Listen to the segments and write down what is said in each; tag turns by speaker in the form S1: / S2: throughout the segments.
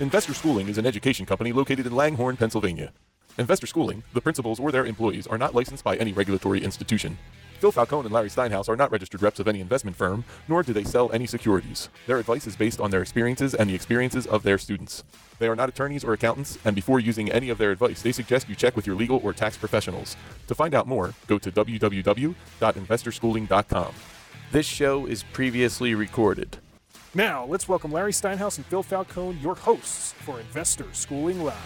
S1: Investor Schooling is an education company located in Langhorne, Pennsylvania. Investor Schooling, the principals or their employees are not licensed by any regulatory institution. Phil Falcone and Larry Steinhaus are not registered reps of any investment firm, nor do they sell any securities. Their advice is based on their experiences and the experiences of their students. They are not attorneys or accountants, and before using any of their advice, they suggest you check with your legal or tax professionals. To find out more, go to www.investorschooling.com.
S2: This show is previously recorded.
S3: Now, let's welcome Larry Steinhaus and Phil Falcone, your hosts for Investor Schooling Live.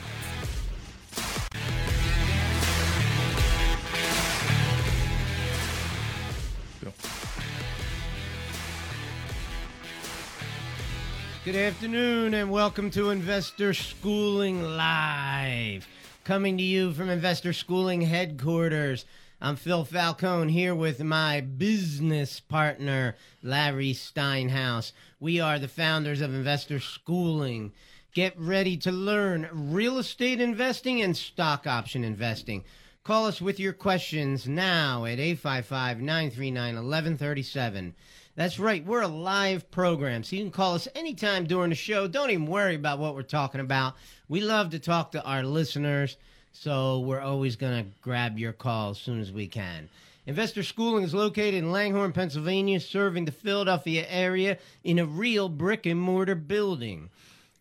S4: Good afternoon and welcome to Investor Schooling Live. Coming to you from Investor Schooling headquarters. I'm Phil Falcone here with my business partner, Larry Steinhaus. We are the founders of Investor Schooling. Get ready to learn real estate investing and stock option investing. Call us with your questions now at 855 939 1137. That's right. We're a live program, so you can call us anytime during the show. Don't even worry about what we're talking about. We love to talk to our listeners, so we're always going to grab your call as soon as we can. Investor Schooling is located in Langhorne, Pennsylvania, serving the Philadelphia area in a real brick and mortar building.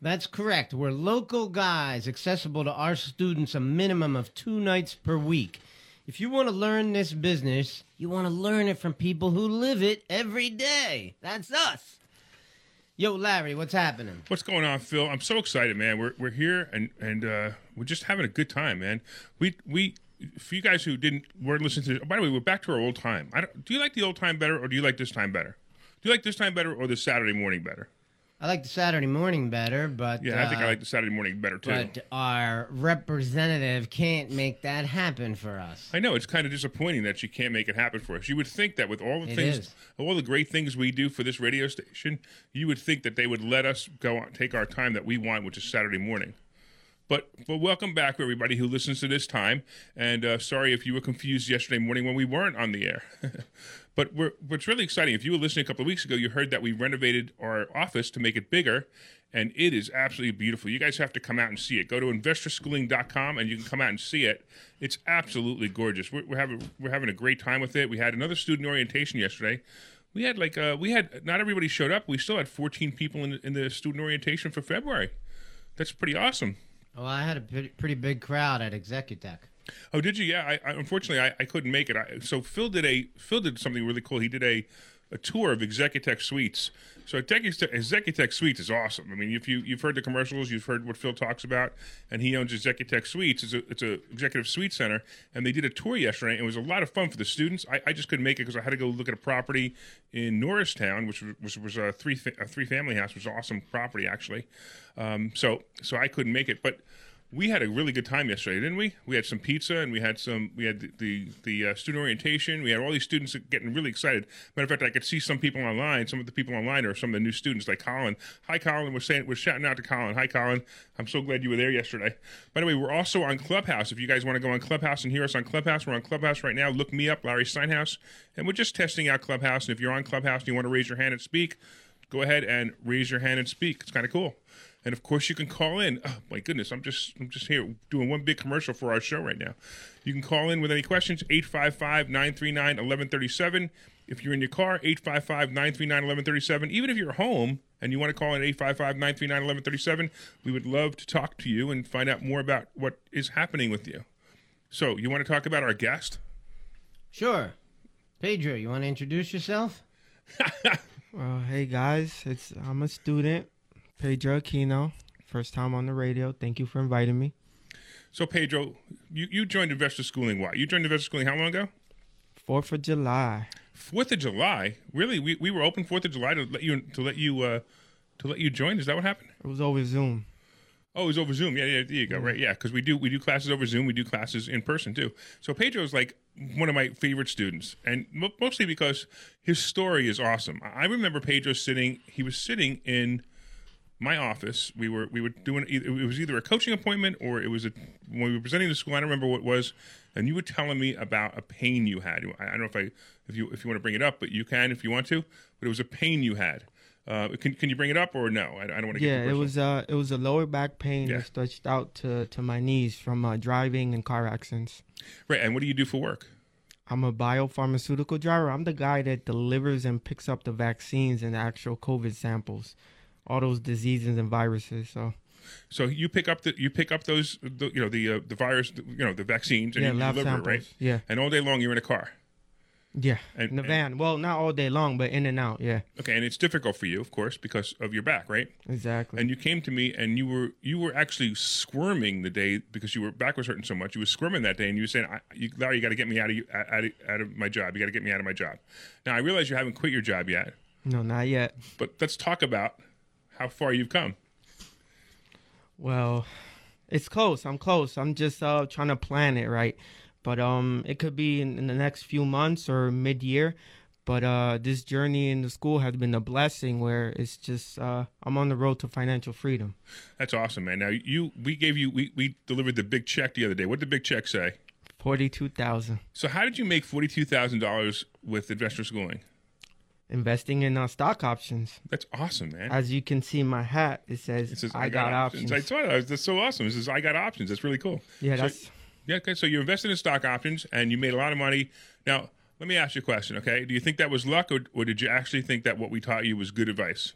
S4: That's correct. We're local guys, accessible to our students a minimum of two nights per week. If you want to learn this business, you want to learn it from people who live it every day. That's us. Yo, Larry, what's happening?
S5: What's going on, Phil? I'm so excited, man. We're we're here and and uh, we're just having a good time, man. We we for you guys who didn't weren't listening to. By the way, we're back to our old time. I don't, do you like the old time better, or do you like this time better? Do you like this time better, or the Saturday morning better?
S4: I like the Saturday morning better, but
S5: Yeah, I think I
S4: uh,
S5: like the Saturday morning better too.
S4: But our representative can't make that happen for us.
S5: I know it's kind of disappointing that she can't make it happen for us. You would think that with all the
S4: It
S5: things,
S4: is.
S5: all the great things we do for this radio station, you would think that they would let us go on, take our time that we want, which is Saturday morning. But but welcome back, everybody who listens to this time. And uh, sorry if you were confused yesterday morning when we weren't on the air. but what's really exciting, if you were listening a couple of weeks ago, you heard that we renovated our office to make it bigger. And it is absolutely beautiful. You guys have to come out and see it. Go to investorschooling.com and you can come out and see it. It's absolutely gorgeous. We're, we're having we're having a great time with it. We had another student orientation yesterday. We had like uh, we had not everybody showed up. We still had 14 people in, in the student orientation for February. That's pretty awesome.
S4: Well, I had a pretty, big crowd at Executech.
S5: Oh, did you? Yeah. I, I unfortunately I, I couldn't make it. I, so Phil did a Phil did something really cool. He did a a tour of Executech Suites. So Executech, Suites is awesome. I mean, if you you've heard the commercials, you've heard what Phil talks about, and he owns Executech Suites. It's a it's a executive suite center, and they did a tour yesterday. and It was a lot of fun for the students. I, I just couldn't make it because I had to go look at a property in Norristown, which was was, a three a three family house, which was awesome property actually. Um, so so I couldn't make it, but we had a really good time yesterday, didn't we? We had some pizza and we had some. We had the the, the uh, student orientation. We had all these students getting really excited. Matter of fact, I could see some people online. Some of the people online are some of the new students, like Colin. Hi, Colin. We're saying we're shouting out to Colin. Hi, Colin. I'm so glad you were there yesterday. By the way, we're also on Clubhouse. If you guys want to go on Clubhouse and hear us on Clubhouse, we're on Clubhouse right now. Look me up, Larry Steinhaus, and we're just testing out Clubhouse. And if you're on Clubhouse and you want to raise your hand and speak, go ahead and raise your hand and speak. It's kind of cool. And of course, you can call in. Oh my goodness, I'm just I'm just here doing one big commercial for our show right now. You can call in with any questions 855-939-1137. If you're in your car, 855-939-1137. Even if you're home and you want to call in 855-939-1137, we would love to talk to you and find out more about what is happening with you. So, you want to talk about our guest?
S4: Sure. Pedro, you want to introduce yourself?
S6: Well, hey guys, it's I'm a student, Pedro Aquino. First time on the radio. Thank you for inviting me.
S5: So, Pedro, you, you joined Investor Schooling Why? You joined Investor Schooling how long ago?
S6: Fourth of July.
S5: Fourth of July. Really? We, we were open Fourth of July to let you to let you uh, to let you join. Is that what happened?
S6: It was over Zoom.
S5: Oh, it was over Zoom. Yeah, yeah, there you go. Right, yeah, because we do we do classes over Zoom. We do classes in person too. So Pedro's like one of my favorite students, and mostly because his story is awesome. I remember Pedro sitting. He was sitting in my office. We were we were doing it was either a coaching appointment or it was a when we were presenting to school. I don't remember what it was, and you were telling me about a pain you had. I don't know if I if you if you want to bring it up, but you can if you want to. But it was a pain you had, Uh, can can you bring it up or no? I, I don't want to.
S6: Yeah,
S5: get
S6: it was uh, it was a lower back pain
S5: Yeah.
S6: that stretched out to, to my knees from uh, driving and car accidents.
S5: right. And what do you do for work?
S6: I'm a biopharmaceutical driver. I'm the guy that delivers and picks up the vaccines and actual COVID samples, all those diseases and viruses. So
S5: So you pick up the you pick up those the, you know the uh, the virus you know the vaccines and
S6: yeah,
S5: you deliver
S6: samples.
S5: it right.
S6: Yeah,
S5: And all day long you're in a car.
S6: yeah,
S5: And-
S6: in the
S5: and-
S6: van. Well, not all day long, but in and out. Yeah,
S5: Okay, and it's difficult for you, of course, because of your back, right?
S6: exactly.
S5: And you came to me and you were you were actually squirming the day because you were back was hurting so much. You were squirming that day, and you were saying, I, you, "Larry, you got to get me out of you out of, out of my job. You got to get me out of my job." Now I realize you haven't quit your job yet,
S6: no, not yet.
S5: but let's talk about how far you've come.
S6: Well, it's close. I'm close. I'm just uh trying to plan it right. But um it could be in, in the next few months or mid-year. But uh this journey in the school has been a blessing where it's just uh I'm on the road to financial freedom.
S5: That's awesome, man. Now you we gave you we, we delivered the big check the other day. What did the big check say?
S6: 42,000
S5: So how did you make forty two thousand dollars with investor schooling?
S6: Investing in uh, stock options.
S5: That's awesome, man.
S6: As you can see in my hat, it says,
S5: It says,
S6: I, got, options.
S5: I saw that. That's so awesome. It says I got options. That's really cool.
S6: yeah,
S5: So-
S6: that's
S5: Yeah, okay. So you invested in stock options and you made a lot of money. Now, let me ask you a question, okay? Do you think that was luck or, or did you actually think that what we taught you was good advice?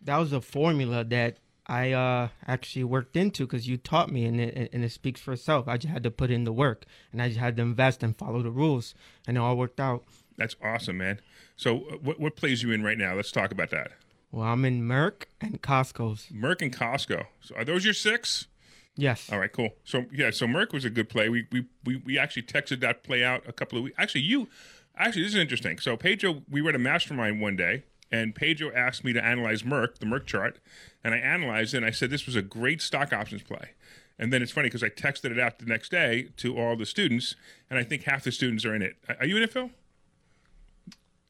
S6: that was a formula that I uh, actually worked into because you taught me, and it, and it speaks for itself. I just had to put in the work, and I just had to invest and follow the rules, and it all worked out.
S5: That's awesome, man. So, uh, what, what plays you in right now? Let's talk about that.
S6: Well, I'm in Merck and Costco's.
S5: Merck and Costco. So, are those your six?
S6: Yes.
S5: All right, cool. So, yeah, so Merck was a good play. We we we, we actually texted that play out a couple of weeks. Actually, you, actually, this is interesting. So, Pedro, we were at a mastermind one day, and Pedro asked me to analyze Merck, the Merck chart, and I analyzed it, and I said this was a great stock options play. And then it's funny because I texted it out the next day to all the students, and I think half the students are in it. Are you in it, Phil?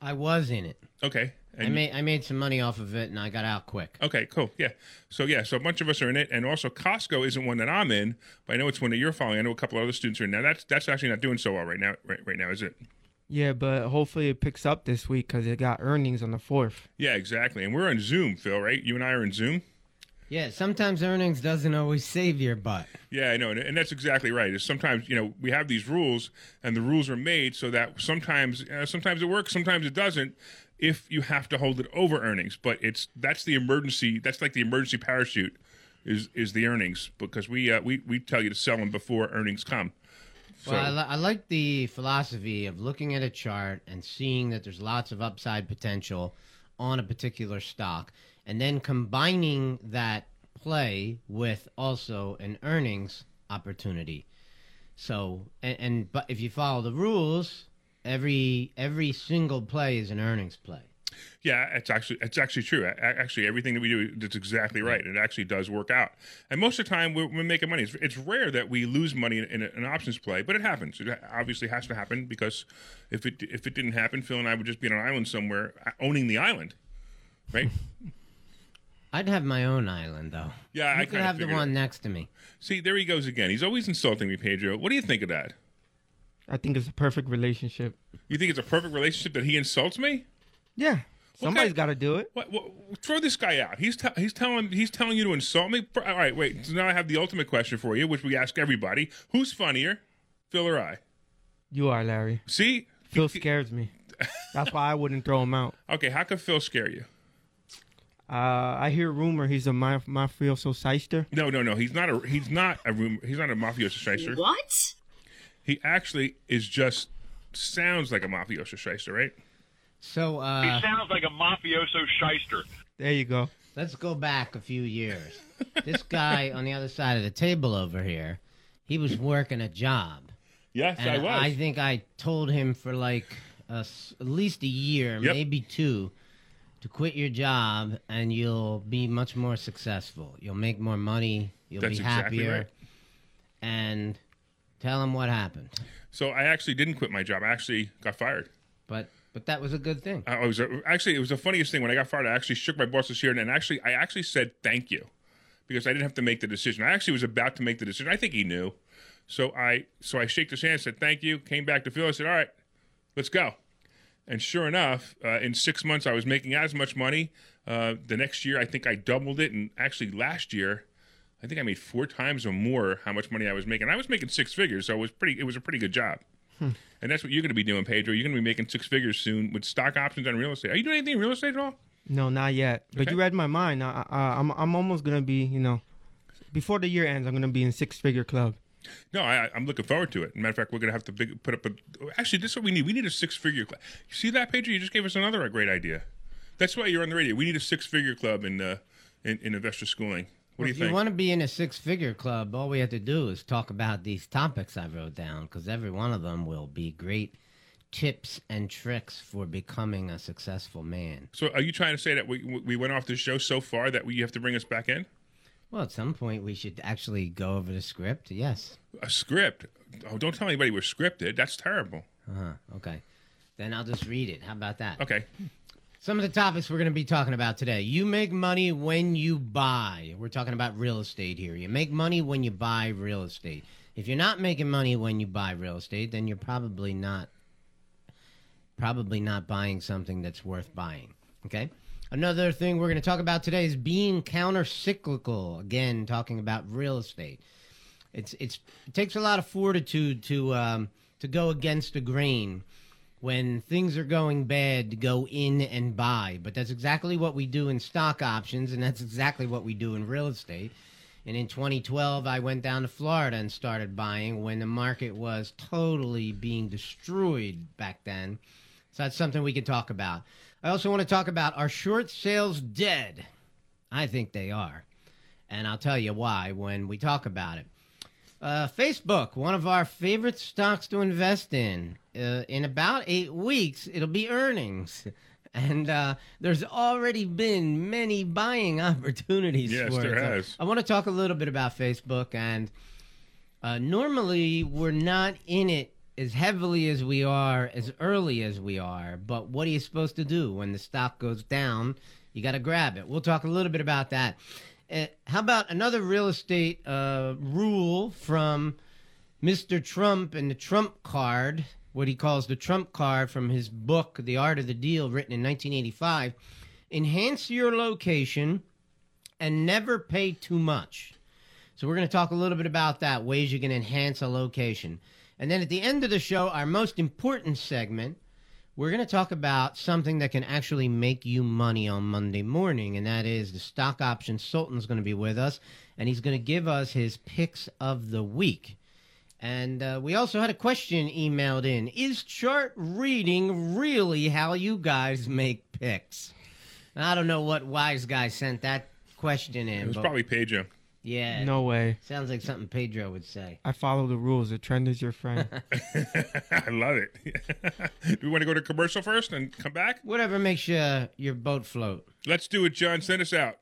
S4: I was in it.
S5: Okay.
S4: I made I made some money off of it, and I got out quick.
S5: Okay, cool. Yeah. So yeah, so a bunch of us are in it, and also Costco isn't one that I'm in, but I know it's one that you're following. I know a couple other students are in. Now that's that's actually not doing so well right now. Right, right now, is it?
S6: Yeah, but hopefully it picks up this week because it got earnings on the fourth.
S5: Yeah, exactly. And we're on Zoom, Phil. Right? You and I are in Zoom.
S4: Yeah, sometimes earnings doesn't always save your butt.
S5: Yeah, I know, and, and that's exactly right. Is sometimes you know we have these rules, and the rules are made so that sometimes uh, sometimes it works, sometimes it doesn't. If you have to hold it over earnings, but it's that's the emergency. That's like the emergency parachute, is is the earnings because we uh, we we tell you to sell them before earnings come. So,
S4: Well, I, li- I like the philosophy of looking at a chart and seeing that there's lots of upside potential on a particular stock, and then combining that play with also an earnings opportunity. So, and, and but if you follow the rules, every every single play is an earnings play.
S5: Yeah, it's actually it's actually true. Actually, everything that we do, it's exactly right. It actually does work out. And most of the time, we're, we're making money. It's, it's rare that we lose money in, in an options play, but it happens. It obviously has to happen because if it if it didn't happen, Phil and I would just be on an island somewhere uh, owning the island, right?
S4: I'd have my own island though.
S5: Yeah, I
S4: could have the one
S5: it.
S4: next to me.
S5: See, there he goes again. He's always insulting me, Pedro. What do you think of that?
S6: I think it's a perfect relationship.
S5: You think it's a perfect relationship that he insults me?
S6: Yeah, Somebody's got to do it.
S5: What, what, throw this guy out. He's te- he's telling he's telling you to insult me. All right, wait. So now I have the ultimate question for you, which we ask everybody: Who's funnier, Phil or I?
S6: You are Larry.
S5: See,
S6: Phil scares me. That's why I wouldn't throw him out.
S5: okay. How could Phil scare you?
S6: Uh, I hear rumor he's a maf- mafioso shyster.
S5: No, no, no. He's not a he's not a room. He's not a mafioso shyster.
S7: What?
S5: He actually is just sounds like a mafioso shyster, right?
S4: So uh,
S7: He sounds like a mafioso shyster.
S6: There you go.
S4: Let's go back a few years. this guy on the other side of the table over here, he was working a job.
S5: Yes,
S4: And
S5: I was.
S4: I think I told him for like a s at least a year,
S5: Yep.
S4: maybe two, to quit your job and you'll be much more successful. You'll make more money. You'll
S5: That's
S4: be
S5: exactly
S4: happier.
S5: right.
S4: And tell him what happened.
S5: so I actually didn't quit my job. I actually got fired.
S4: But but that was a good thing.
S5: I was actually it was the funniest thing when I got fired. I actually shook my boss's hand and actually I actually said thank you because I didn't have to make the decision. I actually was about to make the decision. I think he knew. So I so I shaked his hand, said thank you, came back to Phil. I said, all right, let's go. And sure enough, uh, in six months, I was making as much money. Uh, the next year, I think I doubled it, and actually last year, I think I made four times or more how much money I was making. I was making six figures, so it was pretty. It was a pretty good job. And that's what you're going to be doing, Pedro. You're going to be making six figures soon with stock options on real estate. Are you doing anything in real estate at all?
S6: No, not yet. But you read my mind. I, I'm I'm almost gonna be, you know, before the year ends, I'm gonna be in six figure club.
S5: No, I, I'm looking forward to it. Matter of fact, we're going to have to big, put up a. Actually, this is what we need. We need a six figure club. You see that, Pedro? You just gave us another great idea. That's why you're on the radio. We need a six figure club in, uh, in in investor schooling. What do you
S4: if
S5: think?
S4: you want to be in a six-figure club, all we have to do is talk about these topics I wrote down, because every one of them will be great tips and tricks for becoming a successful man.
S5: so, are you trying to say that we we went off the show so far that we you have to bring us back in?
S4: Well, at some point we should actually go over the script. Yes.
S5: A script? Oh, don't tell anybody we're scripted. That's terrible.
S4: Uh huh. Okay. Then I'll just read it. How about that?
S5: Okay.
S4: Some of the topics we're going to be talking about today. You make money when you buy. We're talking about real estate here. You make money when you buy real estate. If you're not making money when you buy real estate, then you're probably not probably not buying something that's worth buying. Okay? Another thing we're going to talk about today is being counter cyclical. Again, talking about real estate. It's it's it takes a lot of fortitude to um, to go against the grain when things are going bad to go in and buy. But that's exactly what we do in stock options, and that's exactly what we do in real estate. And in 2012, I went down to Florida and started buying when the market was totally being destroyed back then. So that's something we can talk about. I also want to talk about are short sales dead? I think they are. And I'll tell you why when we talk about it. Uh, Facebook, one of our favorite stocks to invest in. Uh, in about eight weeks, it'll be earnings. And uh, there's already been many buying opportunities
S5: Yes,
S4: for
S5: there
S4: it. So
S5: has.
S4: I want to talk a little bit about Facebook. And uh, normally, we're not in it as heavily as we are, as early as we are. But what are you supposed to do when the stock goes down? You got to grab it. We'll talk a little bit about that. Uh, how about another real estate uh, rule from Mr. Trump and the Trump card, what he calls the Trump card from his book, The Art of the Deal, written in 1985? Enhance your location and never pay too much. So we're going to talk a little bit about that, ways you can enhance a location. And then at the end of the show, our most important segment, we're going to talk about something that can actually make you money on Monday morning, and that is the stock option Sultan's going to be with us, and he's going to give us his picks of the week. And uh, we also had a question emailed in Is chart reading really how you guys make picks? I don't know what wise guy sent that question in.
S5: It was probably Pedro.
S4: Yeah,
S6: No way.
S4: sounds like something Pedro would say.
S6: I follow the rules. The trend is your friend.
S5: I love it. Do we want to go to commercial first and come back?
S4: Whatever makes you, your boat float.
S5: Let's do it, John. Send us out.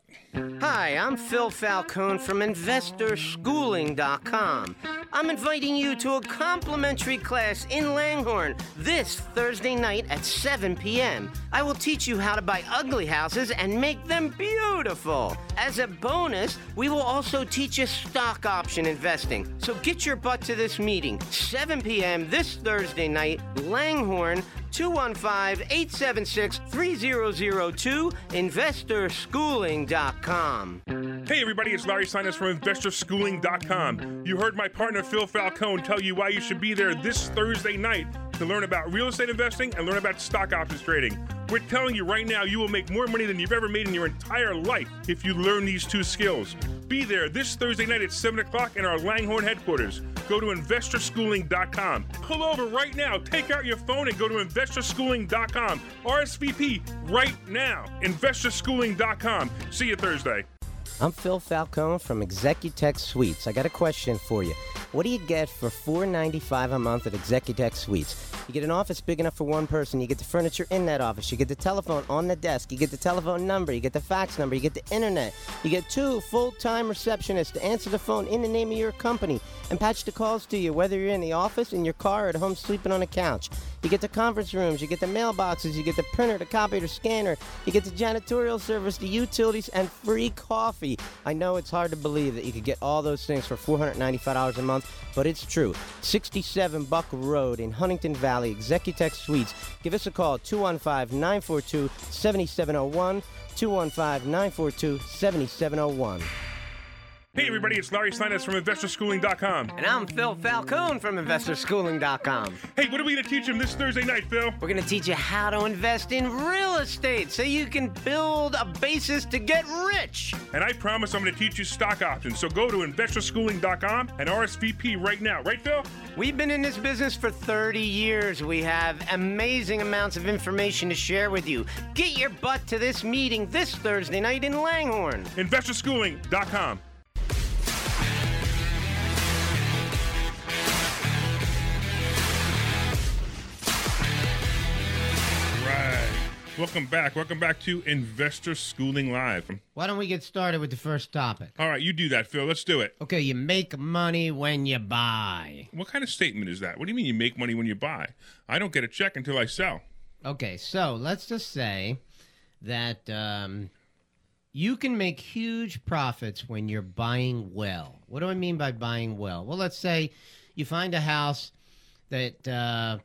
S4: Hi, I'm Phil Falcone from InvestorSchooling.com. I'm inviting you to a complimentary class in Langhorne this Thursday night at 7 p.m. I will teach you how to buy ugly houses and make them beautiful. As a bonus, we will also teach you stock option investing. So get your butt to this meeting, 7 p.m. this Thursday night, Langhorne. 215 876 3002, investorschooling.com.
S5: Hey, everybody, it's Larry Steinhaus from InvestorSchooling.com. You heard my partner Phil Falcone tell you why you should be there this Thursday night to learn about real estate investing and learn about stock options trading. We're telling you right now, you will make more money than you've ever made in your entire life if you learn these two skills. Be there this Thursday night at 7 o'clock in our Langhorne headquarters. Go to InvestorSchooling.com. Pull over right now, take out your phone, and go to InvestorSchooling.com. RSVP right now. InvestorSchooling.com. See you Thursday.
S4: I'm Phil Falcone from Executech Suites. I got a question for you. What do you get for $4.95 a month at Executech Suites? You get an office big enough for one person. You get the furniture in that office. You get the telephone on the desk. You get the telephone number. You get the fax number. You get the internet. You get two full-time receptionists to answer the phone in the name of your company and patch the calls to you, whether you're in the office, in your car, or at home sleeping on a couch. You get the conference rooms, you get the mailboxes, you get the printer, the copier, the scanner, you get the janitorial service, the utilities, and free coffee. I know it's hard to believe that you could get all those things for $495 a month, but it's true. 67 Buckle Road in Huntingdon Valley, Executech Suites. Give us a call, 215 942 7701. 215 942 7701.
S5: Hey, everybody, it's Larry Steinhaus from InvestorSchooling.com.
S4: And I'm Phil Falcone from InvestorSchooling.com.
S5: Hey, what are we going to teach them this Thursday night, Phil?
S4: We're going to teach you how to invest in real estate so you can build a basis to get rich.
S5: And I promise I'm going to teach you stock options. So go to InvestorSchooling.com and RSVP right now. Right, Phil?
S4: We've been in this business for 30 years. We have amazing amounts of information to share with you. Get your butt to this meeting this Thursday night in Langhorne.
S5: InvestorSchooling.com. Welcome back. Welcome back to Investor Schooling Live.
S4: Why don't we get started with the first topic?
S5: All right, you do that, Phil. Let's do it.
S4: Okay, you make money when you buy.
S5: What kind of statement is that? What do you mean you make money when you buy? I don't get a check until I sell.
S4: Okay, so let's just say that um, you can make huge profits when you're buying well. What do I mean by buying well? Well, let's say you find a house that uh,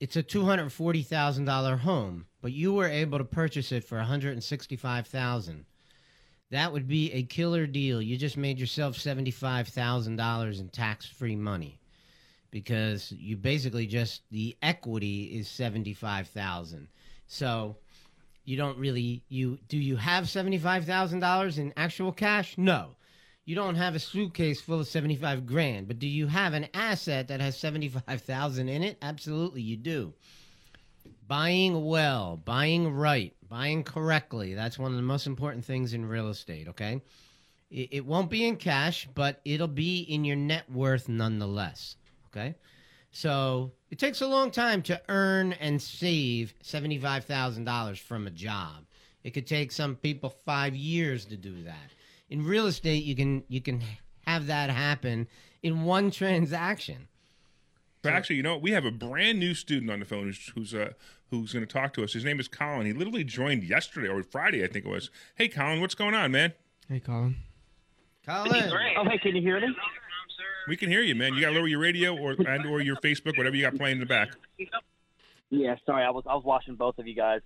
S4: it's a two hundred forty thousand dollar home, but you were able to purchase it for one hundred and sixty five thousand. That would be a killer deal. You just made yourself seventy five thousand dollars in tax free money because you basically just the equity is 75,000. So you don't really you do you have $75,000 in actual cash? No. You don't have a suitcase full of 75 grand, but do you have an asset that has 75,000 in it? Absolutely you do. Buying well, buying right, buying correctly. That's one of the most important things in real estate, okay? It, it won't be in cash, but it'll be in your net worth nonetheless. Okay. So it takes a long time to earn and save $75,000 from a job. It could take some people five years to do that. In real estate, you can you can have that happen in one transaction.
S5: But actually, you know, we have a brand new student on the phone who's who's uh, who's going to talk to us. His name is Colin. He literally joined yesterday or Friday, I think it was. Hey, Colin, what's going on, man?
S6: Hey, Colin.
S4: Colin,
S8: Oh, hey, can you hear me?
S5: We can hear you, man. You got to lower your radio or and or your Facebook, whatever you got playing in the back.
S8: Yeah, sorry, I was I was watching both of you guys.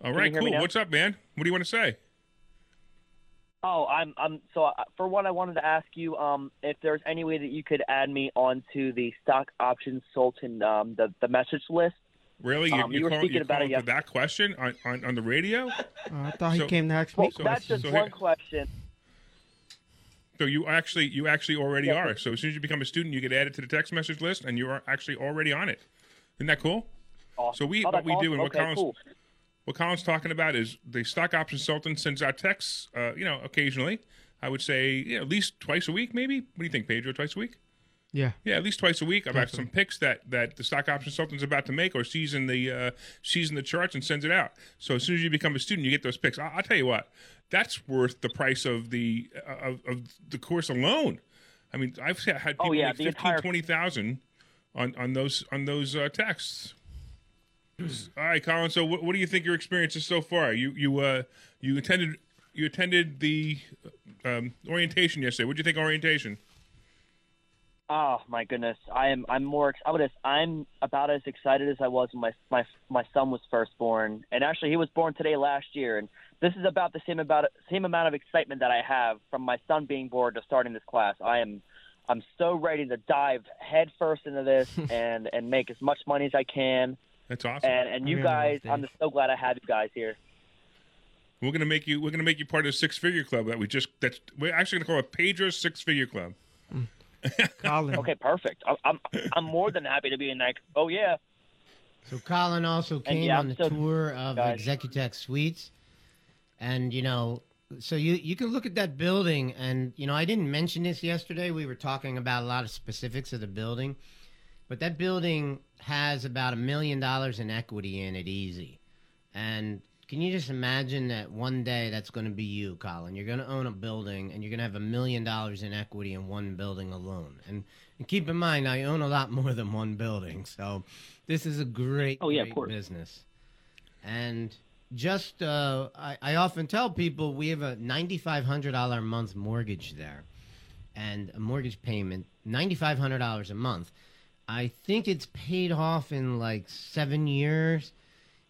S5: All
S8: you
S5: right,
S8: hear me
S5: cool. What's up, man? What do you want to say?
S8: Oh, I'm I'm so uh, for one, I wanted to ask you um if there's any way that you could add me onto the stock options Sultan um the the message list.
S5: Really? You,
S8: Um,
S5: you,
S8: you were
S5: call,
S8: speaking
S5: you
S8: about it
S5: calling for that question on, on, on the radio?
S6: Uh, I thought
S5: So-
S6: he came to ask me.
S8: Well,
S5: So-
S8: that's just
S5: so
S8: one
S5: here-
S8: question.
S5: So you actually you actually already
S8: Yeah.
S5: are. So as soon as you become a student, you get added to the text message list, and you are actually already on it. Isn't that cool?
S8: Awesome.
S5: So we
S8: Oh,
S5: what
S8: that's
S5: we do
S8: awesome.
S5: and what
S8: okay,
S5: Colin's
S8: cool.
S5: what Colin's talking about is the stock option consultant sends out texts, uh, you know, occasionally. I would say you know, at least twice a week, maybe. What do you think, Pedro? Twice a week?
S6: Yeah.
S5: Yeah, at least twice a week I about some picks that, that the stock option consultant's about to make or sees in the uh, sees in the charts and sends it out. So as soon as you become a student, you get those picks. I- I'll tell you what, that's worth the price of the uh, of, of the course alone. I mean, I've had people
S8: Oh, yeah,
S5: make 15,
S8: entire-
S5: 20,000 on on those on those uh, texts. All right, Colin. So, what, what do you think your experience is so far? You you uh you attended you attended the um, orientation yesterday. What do you think of orientation?
S8: Oh my goodness, I am I'm more I would I'm about as excited as I was when my my my son was first born, and actually he was born today last year, and this is about the same about same amount of excitement that I have from my son being born to starting this class. I am I'm so ready to dive headfirst into this and and make as much money as I can,
S5: That's awesome.
S8: and and you
S6: Yeah,
S8: guys, I'm just so glad I have you guys here.
S5: We're gonna make you. We're gonna make you part of the six figure club that we just. That's we're actually gonna call it Pedro's six figure club. Mm.
S6: Colin.
S8: Okay, perfect. I- I'm I'm more than happy to be in that. Oh yeah.
S4: So Colin also came
S8: yeah,
S4: on the
S8: so-
S4: tour of
S8: guys.
S4: Executech Suites, and you know, so you you can look at that building, and you know, I didn't mention this yesterday. We were talking about a lot of specifics of the building, but that building has about a million dollars in equity in it, easy. And can you just imagine that one day that's going to be you, Colin? You're going to own a building and you're going to have a million dollars in equity in one building alone. And, and keep in mind, I own a lot more than one building, so this is a great,
S8: Oh, yeah,
S4: great business. And just, uh, I, I often tell people we have a $9,500 a month mortgage there and a mortgage payment, $9,500 a month. I think it's paid off in like seven years.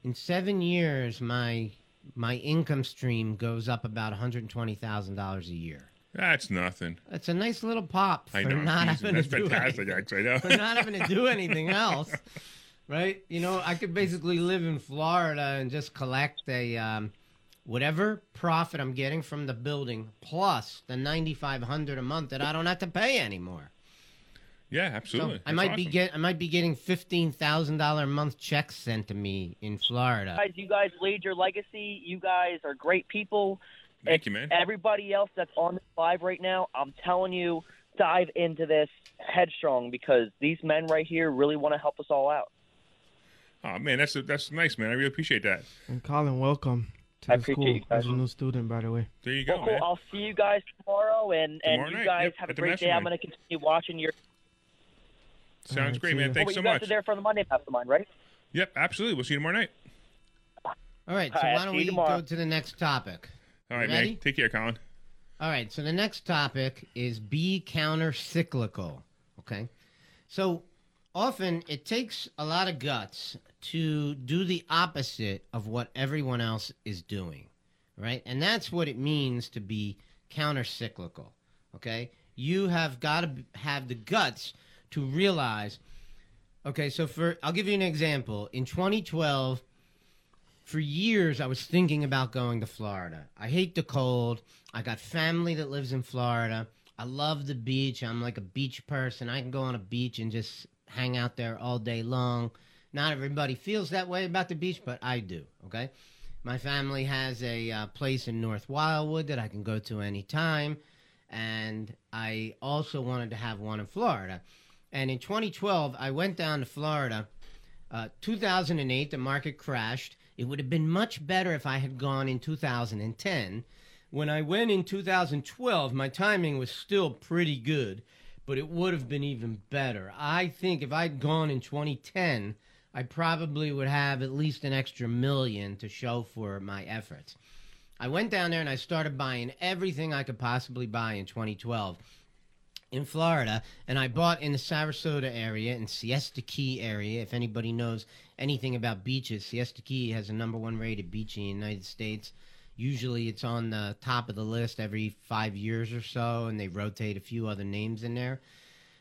S4: In seven years, my my income stream goes up about one hundred twenty thousand dollars a year.
S5: That's nothing.
S4: That's a nice little pop for not
S5: Jeez,
S4: having
S5: That's
S4: to do
S5: fantastic,
S4: anything,
S5: actually. I know.
S4: for not having to do anything else, right? You know, I could basically live in Florida and just collect a um, whatever profit I'm getting from the building plus the ninety five hundred a month that I don't have to pay anymore.
S5: Yeah, absolutely.
S4: So I
S5: That's
S4: might be
S5: awesome.
S4: get I might be getting fifteen thousand dollar a month checks sent to me in Florida.
S8: guys, you guys laid your legacy. You guys are great people.
S5: Thank you, man.
S8: Everybody else that's on this live right now, I'm telling you, dive into this headstrong because these men right here really want to help us all out.
S5: Oh man, that's a, that's nice, man. I really appreciate that.
S6: And Colin, welcome to
S8: I
S6: the
S8: appreciate
S6: school
S8: you guys.
S6: as a new student, by the way.
S5: There you go,
S8: Well, cool.
S5: man.
S8: I'll see you guys tomorrow, and
S5: Tomorrow
S8: and you
S5: night,
S8: guys
S5: yep,
S8: have a great day. I'm going to continue watching your.
S5: Sounds
S6: Alright,
S5: great, man.
S6: ya.
S5: Thanks
S8: oh,
S5: so
S8: you guys
S5: much.
S8: are there for the Monday Mastermind, right?
S5: Yep, absolutely. We'll see you tomorrow night.
S4: All right, so
S8: All right,
S4: why don't we
S8: tomorrow.
S4: go to the next topic?
S5: All right,
S4: Ready?
S5: man. Take care, Colin.
S4: All right, so the next topic is be counter cyclical. Okay. So often it takes a lot of guts to do the opposite of what everyone else is doing, right? And that's what it means to be counter cyclical. Okay. You have got to have the guts to realize. Okay, so for I'll give you an example. In 2012, for years I was thinking about going to Florida. I hate the cold. I got family that lives in Florida. I love the beach. I'm like a beach person. I can go on a beach and just hang out there all day long. Not everybody feels that way about the beach, but I do, okay? My family has a uh, place in North Wildwood that I can go to anytime. And I also wanted to have one in Florida. And in 2012, I went down to Florida. Uh, 2008, the market crashed. It would have been much better if I had gone in 2010. When I went in 2012, my timing was still pretty good, but it would have been even better. I think if I'd gone in 2010, I probably would have at least an extra million to show for my efforts. I went down there and I started buying everything I could possibly buy in 2012 in Florida, and I bought in the Sarasota area and Siesta Key area. If anybody knows anything about beaches, Siesta Key has a number one rated beach in the United States. Usually, it's on the top of the list every five years or so, and they rotate a few other names in there.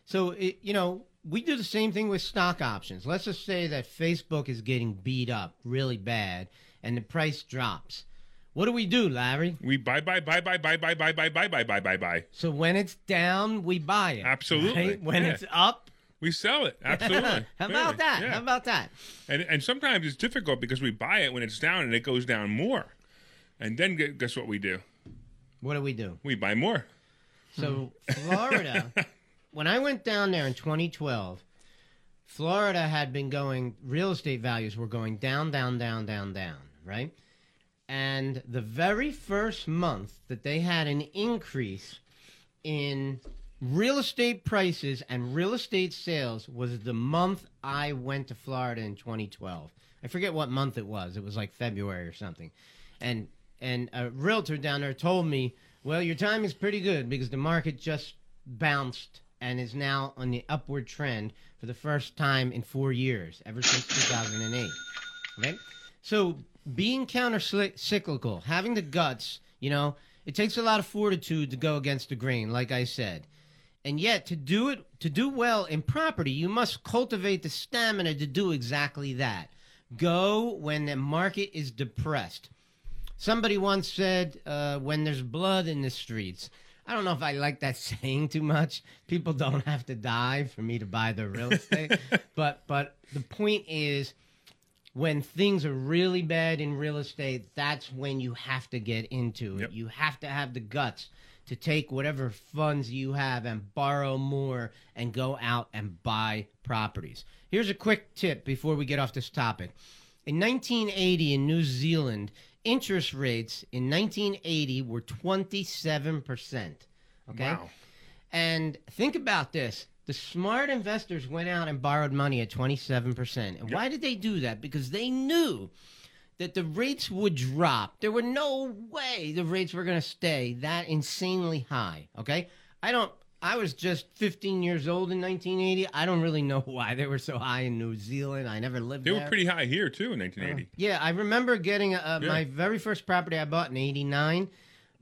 S4: So, it, you know, we do the same thing with stock options. Let's just say that Facebook is getting beat up really bad, and the price drops. What do we do, Larry?
S5: We buy, buy, buy, buy, buy, buy, buy, buy, buy, buy, buy, buy, buy.
S4: So when it's down, we buy it.
S5: Absolutely.
S4: right? When
S5: Yeah.
S4: it's up,
S5: We sell it. Absolutely.
S4: How
S5: Really.
S4: about that?
S5: Yeah.
S4: How about that?
S5: And and sometimes it's difficult because we buy it when it's down and it goes down more, and then gu- guess what we do?
S4: What do we do?
S5: We buy more.
S4: So Florida, when I went down there in 2012, Florida had been going. Real estate values were going down, down, down, down, down. Right, and the very first month that they had an increase in real estate prices and real estate sales was the month I went to Florida in 2012. I forget what month it was. It was like February or something. And and a realtor down there told me, "Well, your time is pretty good because the market just bounced and is now on the upward trend for the first time in 4 years, ever since 2008." Right? So, being counter cyclical, having the guts, you know, it takes a lot of fortitude to go against the grain, like I said. And yet, to do it, to do well in property, you must cultivate the stamina to do exactly that. Go when the market is depressed. Somebody once said, uh, "When there's blood in the streets." I don't know if I like that saying too much. People don't have to die for me to buy their real estate, but but the point is, when things are really bad in real estate, that's when you have to get into it.
S5: Yep.
S4: You have to have the guts to take whatever funds you have and borrow more and go out and buy properties. Here's a quick tip before we get off this topic. In 1980 in New Zealand, interest rates in 1980 were 27%. Okay?
S5: Wow.
S4: And think about this. The smart investors went out and borrowed money at 27%. And why did they do that? Because they knew that the rates would drop. There were no way the rates were going to stay that insanely high, okay? I don't I was just 15 years old in 1980. I don't really know why they were so high in New Zealand. I never lived
S5: They
S4: there.
S5: were pretty high here too in 1980.
S4: Yeah, I remember getting uh,
S5: Yeah.
S4: my very first property I bought in '89.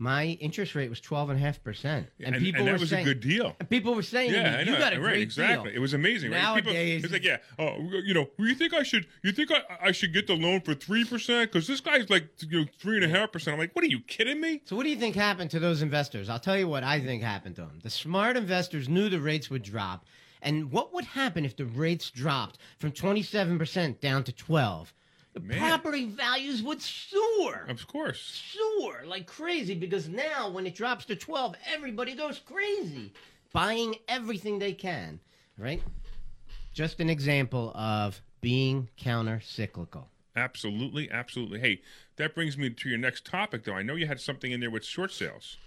S4: My interest rate was twelve and a half percent, and people
S5: and
S4: were
S5: that was
S4: saying,
S5: a good deal.
S4: and people were saying,
S5: Yeah,
S4: me,
S5: I
S4: "You got a
S5: right,
S4: great
S5: exactly.
S4: deal."
S5: It was amazing. Right? People,
S4: Nowadays-
S5: it's like, yeah, oh, you know, you think I should? You think I, I should get the loan for three percent? Because this guy's like, you know, three and a half percent. I'm like, what are you kidding me?
S4: So, what do you think happened to those investors? I'll tell you what I think happened to them. The smart investors knew the rates would drop, and what would happen if the rates dropped from twenty-seven percent down to twelve? The
S5: Man.
S4: property values would soar.
S5: Of course.
S4: soar like crazy because now when it drops to 12 everybody goes crazy buying everything they can right just an example of being counter cyclical
S5: Absolutely, absolutely. Hey, that brings me to your next topic, though. I know you had something in there with short sales.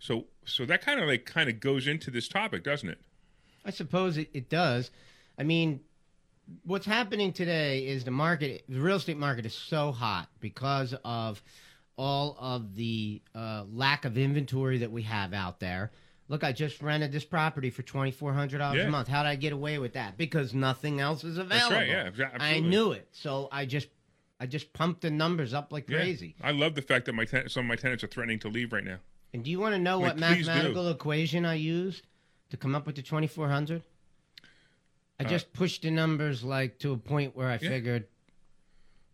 S5: So, so that kind of like kind of goes into this topic, doesn't it?
S4: i suppose it, it does i mean what's happening today is the market the real estate market is so hot because of all of the uh, lack of inventory that we have out there. Look i just rented this property for $2400
S5: Yeah.
S4: a month. How did i get away with that? Because nothing else is available
S5: right, yeah, exa-
S4: i knew it. So i just i just pumped the numbers up like
S5: Yeah.
S4: crazy.
S5: I love the fact that my ten- some of my tenants are threatening to leave right now.
S4: and do you want to know
S5: Like,
S4: what
S5: please do.
S4: mathematical equation i used to come up with the 2400 i
S5: Uh,
S4: just pushed the numbers like to a point where i
S5: Yeah.
S4: figured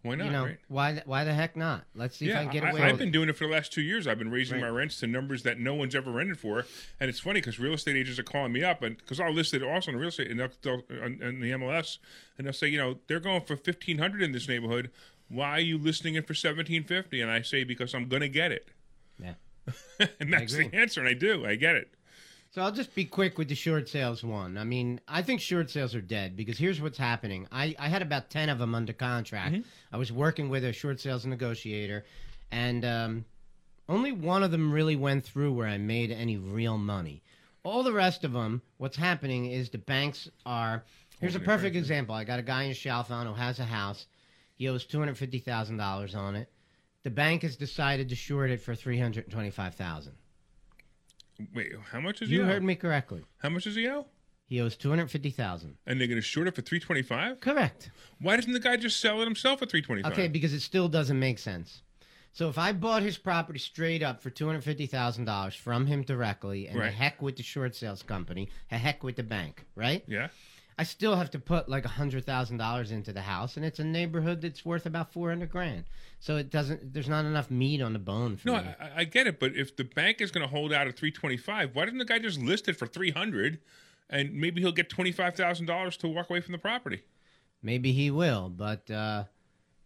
S5: Why not?
S4: you know
S5: right?
S4: why th- why the heck not let's see if i can get away with it.
S5: I, have
S4: with
S5: been
S4: it
S5: doing it for the last two years. I've been raising my rents to numbers that no one's ever rented for, and it's funny because real estate agents are calling me up, and because I'll list it also in real estate and they'll, they'll, on, on the MLS, and they'll say, you know, they're going for fifteen hundred in this neighborhood. Why are you listing it for seventeen fifty? And I say because I'm going to get it,
S4: yeah
S5: and that's the
S4: agree.
S5: answer, and I do. I get it.
S4: So I'll just be quick with the short sales one. I mean, I think short sales are dead because here's what's happening. I, I had about 10 of them under contract. I was working with a short sales negotiator, and um, only one of them really went through where I made any real money. All the rest of them, what's happening is the banks are. Here's a perfect example. I got a guy in Chalfont who has a house. He owes $250,000 on it. The bank has decided to short it for 325000
S5: Wait, how much is
S4: You
S5: he? You
S4: heard me correctly.
S5: How much is he owe?
S4: He owes 250000
S5: And they're going to short it for three twenty five.
S4: Correct.
S5: Why doesn't the guy just sell it himself for three twenty five?
S4: Okay, because it still doesn't make sense. So if I bought his property straight up for two hundred fifty thousand dollars from him directly, and the
S5: Right.
S4: heck with the short sales company, a heck with the bank, right?
S5: yeah.
S4: I still have to put like a hundred thousand dollars into the house, and it's a neighborhood that's worth about four hundred grand. So it doesn't. There's not enough meat on the bone for
S5: No,
S4: me.
S5: I, I get it, but if the bank is going to hold out at three twenty five, why doesn't the guy just list it for three hundred, and maybe he'll get twenty five thousand dollars to walk away from the property?
S4: Maybe he will, but uh,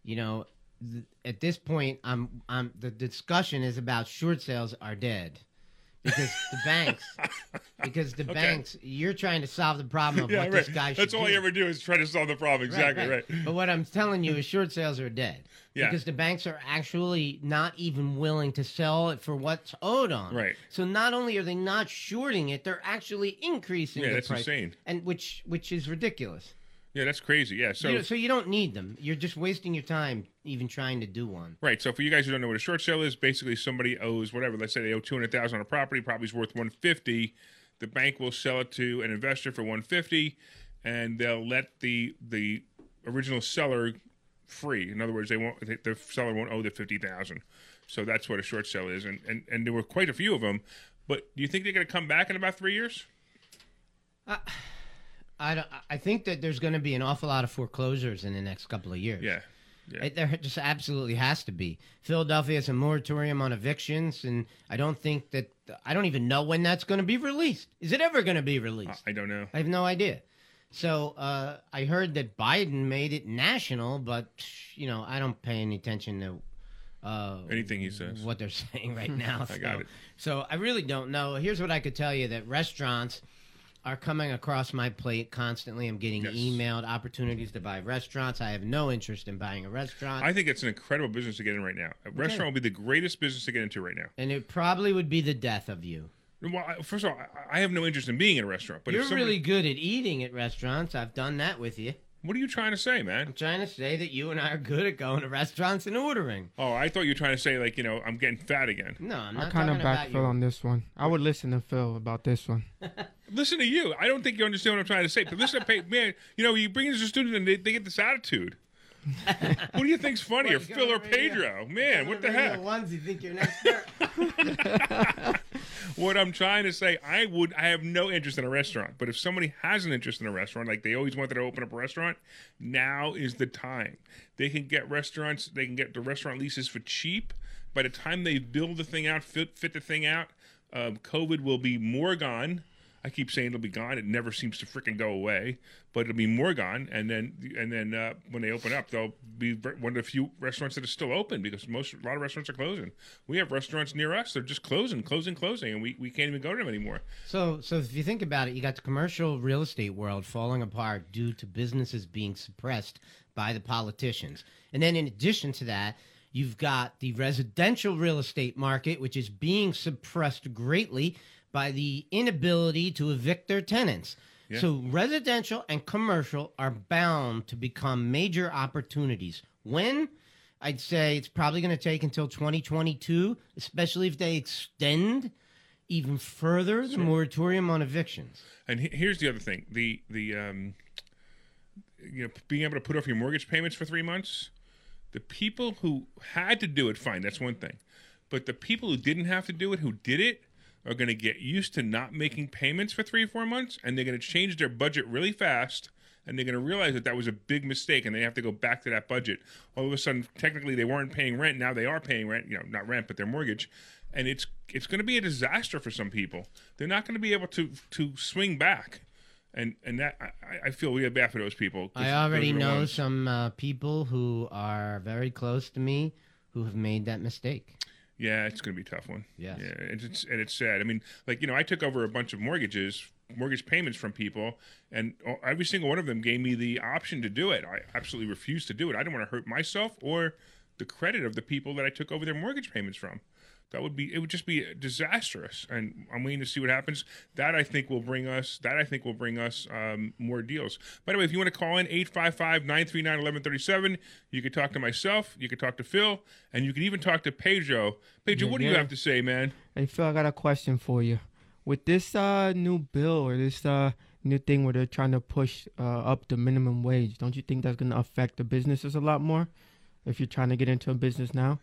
S4: you know, th- at this point, I'm, I'm. The discussion is about short sales are dead because the banks, because the banks, you're trying to solve the problem of what this guy should
S5: That's all
S4: do.
S5: I ever do is try to solve the problem. Exactly right.
S4: But what I'm telling you is short sales are dead.
S5: Yeah.
S4: Because the banks are actually not even willing to sell it for what's owed on.
S5: Right.
S4: So not only are they not shorting it, they're actually increasing
S5: Yeah,
S4: the
S5: that's
S4: price.
S5: insane.
S4: And which which is ridiculous.
S5: Yeah, that's crazy. Yeah, so
S4: You- so you don't need them. You're just wasting your time even trying to do one.
S5: right. So for you guys who don't know what a short sale is, basically somebody owes whatever. Let's say they owe two hundred thousand on a property, property's worth one fifty. The bank will sell it to an investor for one fifty, and they'll let the the original seller free. In other words, they won't the- seller won't owe the fifty thousand. So that's what a short sale is, and, and and there were quite a few of them. But do you think they're going to come back in about three years?
S4: I, don't- I think that there's going to be an awful lot of foreclosures in the next couple of years.
S5: Yeah, yeah.
S4: It, there just absolutely has to be. Philadelphia has a moratorium on evictions, and I don't think that I don't even know when that's going to be released. Is it ever going to be released?
S5: I don't know.
S4: I have no idea. So uh, I heard that Biden made it national, but you know I don't pay any attention to uh,
S5: Anything he says.
S4: what they're saying right now.
S5: I got it.
S4: So I really don't know. Here's what I could tell you: that restaurants are coming across my plate constantly. I'm getting
S5: Yes.
S4: emailed opportunities to buy restaurants. I have no interest in buying a restaurant.
S5: I think it's an incredible business to get in right now. A restaurant will be the greatest business to get into right now.
S4: and it probably would be the death of you.
S5: Well, I- first of all, I- I have no interest in being in a restaurant. But
S4: You're
S5: somebody,
S4: really good at eating at restaurants. I've done that with you.
S5: what are you trying to say, man?
S4: I'm trying to say that you and I are good at going to restaurants and ordering.
S5: Oh, I thought you were trying to say like you know I'm getting fat again.
S4: No, I'm
S6: I kind of back
S4: about
S6: Phil on this one. I would listen to Phil about this one.
S5: Listen to you. I don't think you understand what I'm trying to say. But listen, to pa- man, you know you bring in a student and they, they get this attitude. Who do you think's funnier,
S4: What, you
S5: Phil or Pedro? Man, what the heck?
S4: Ones you think you're an expert.
S5: What I'm trying to say, I would, I have no interest in a restaurant. But if somebody has an interest in a restaurant, like they always wanted to open up a restaurant, now is the time. They can get restaurants, they can get the restaurant leases for cheap. By the time they build the thing out, fit, fit the thing out, um, COVID will be more gone. I keep saying it'll be gone. It never seems to freaking go away, but it'll be more gone. And then, and then uh, when they open up, they'll be one of the few restaurants that are still open because most a lot of restaurants are closing. We have restaurants near us; they're just closing, closing, closing, and we, we can't even go to them anymore.
S4: So, so if you think about it, you got the commercial real estate world falling apart due to businesses being suppressed by the politicians, and then in addition to that, you've got the residential real estate market, which is being suppressed greatly by the inability to evict their tenants. So, residential and commercial are bound to become major opportunities. When? I'd say it's probably going to take until 2022, especially if they extend even further the moratorium on evictions.
S5: And he- here's the other thing: the the um, you know being able to put off your mortgage payments for three months. The people who had to do it, fine, that's one thing. But the people who didn't have to do it, who did it, are going to get used to not making payments for three or four months, and they're going to change their budget really fast. And they're going to realize that that was a big mistake, and they have to go back to that budget. All of a sudden, technically, they weren't paying rent. Now they are paying rent. You know, not rent, but their mortgage, and it's it's going to be a disaster for some people. They're not going to be able to to swing back, and and that I, I feel really bad for those people.
S4: I already know
S5: ones-
S4: some uh, people who are very close to me who have made that mistake.
S5: Yeah, it's going to be a tough one.
S4: Yes.
S5: Yeah, it's, it's and it's sad. I mean, like you know, I took over a bunch of mortgages, mortgage payments from people, and every single one of them gave me the option to do it. I absolutely refused to do it. I didn't want to hurt myself or the credit of the people that I took over their mortgage payments from. That would be it would just be disastrous, and I'm waiting to see what happens. That I think will bring us. That I think will bring us um, more deals. By the way, if you want to call in 855-939-1137, you can talk to myself, you can talk to Phil, and you can even talk to Pedro. Pedro, what do you have to say, man?
S6: Hey Phil, I got a question for you. With this uh, new bill or this uh, new thing where they're trying to push uh, up the minimum wage, don't you think that's gonna affect the businesses a lot more? If you're trying to get into a business now,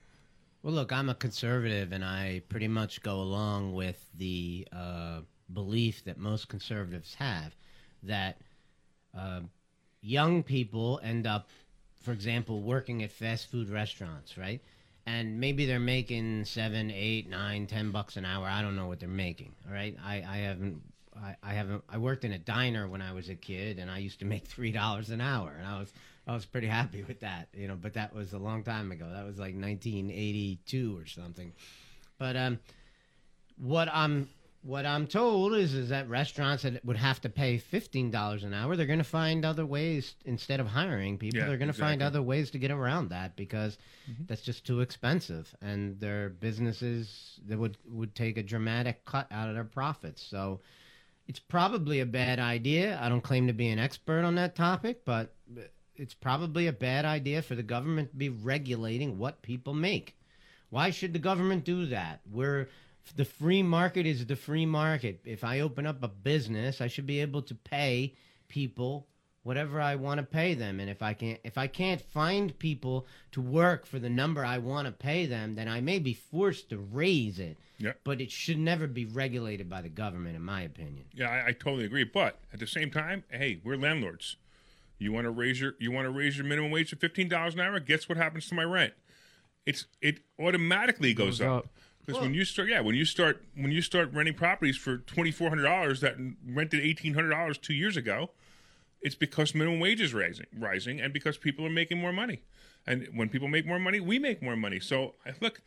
S4: Well, look, I'm a conservative, and I pretty much go along with the uh, belief that most conservatives have that uh, young people end up, for example, working at fast food restaurants, right? And maybe they're making seven, eight, nine, ten bucks an hour. I don't know what they're making. All right, I, I haven't. I, I haven't. I worked in a diner when I was a kid, and I used to make three dollars an hour, and I was I was pretty happy with that, you know. But that was a long time ago. That was like 1982 or something. But um, what I'm what I'm told is is that restaurants that would have to pay fifteen dollars an hour, they're going to find other ways instead of hiring people.
S5: Yeah,
S4: they're going to find other ways to get around that because that's just too expensive, and their businesses that would would take a dramatic cut out of their profits. So it's probably a bad idea. I don't claim to be an expert on that topic, but it's probably a bad idea for the government to be regulating what people make. Why should the government do that? We're the free market is the free market. If I open up a business, I should be able to pay people whatever I want to pay them. And if I can't if I can't find people to work for the number I want to pay them, then I may be forced to raise it.
S5: Yep.
S4: But it should never be regulated by the government, in my opinion.
S5: Yeah, I, I totally agree. But at the same time, hey, we're landlords. You want to raise your you want to raise your minimum wage to fifteen dollars an hour? Guess what happens to my rent? It's it automatically goes,
S6: Goes
S5: up.
S6: up.
S5: Because when you start, yeah, when you start when you start renting properties for twenty four hundred dollars that rented eighteen hundred dollars two years ago, it's because minimum wage is rising, rising, and because people are making more money. And when people make more money, we make more money. So I- look,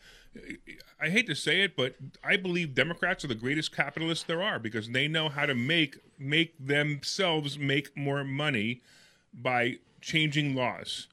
S5: I hate to say it, but I believe Democrats are the greatest capitalists there are because they know how to make make themselves make more money by changing laws.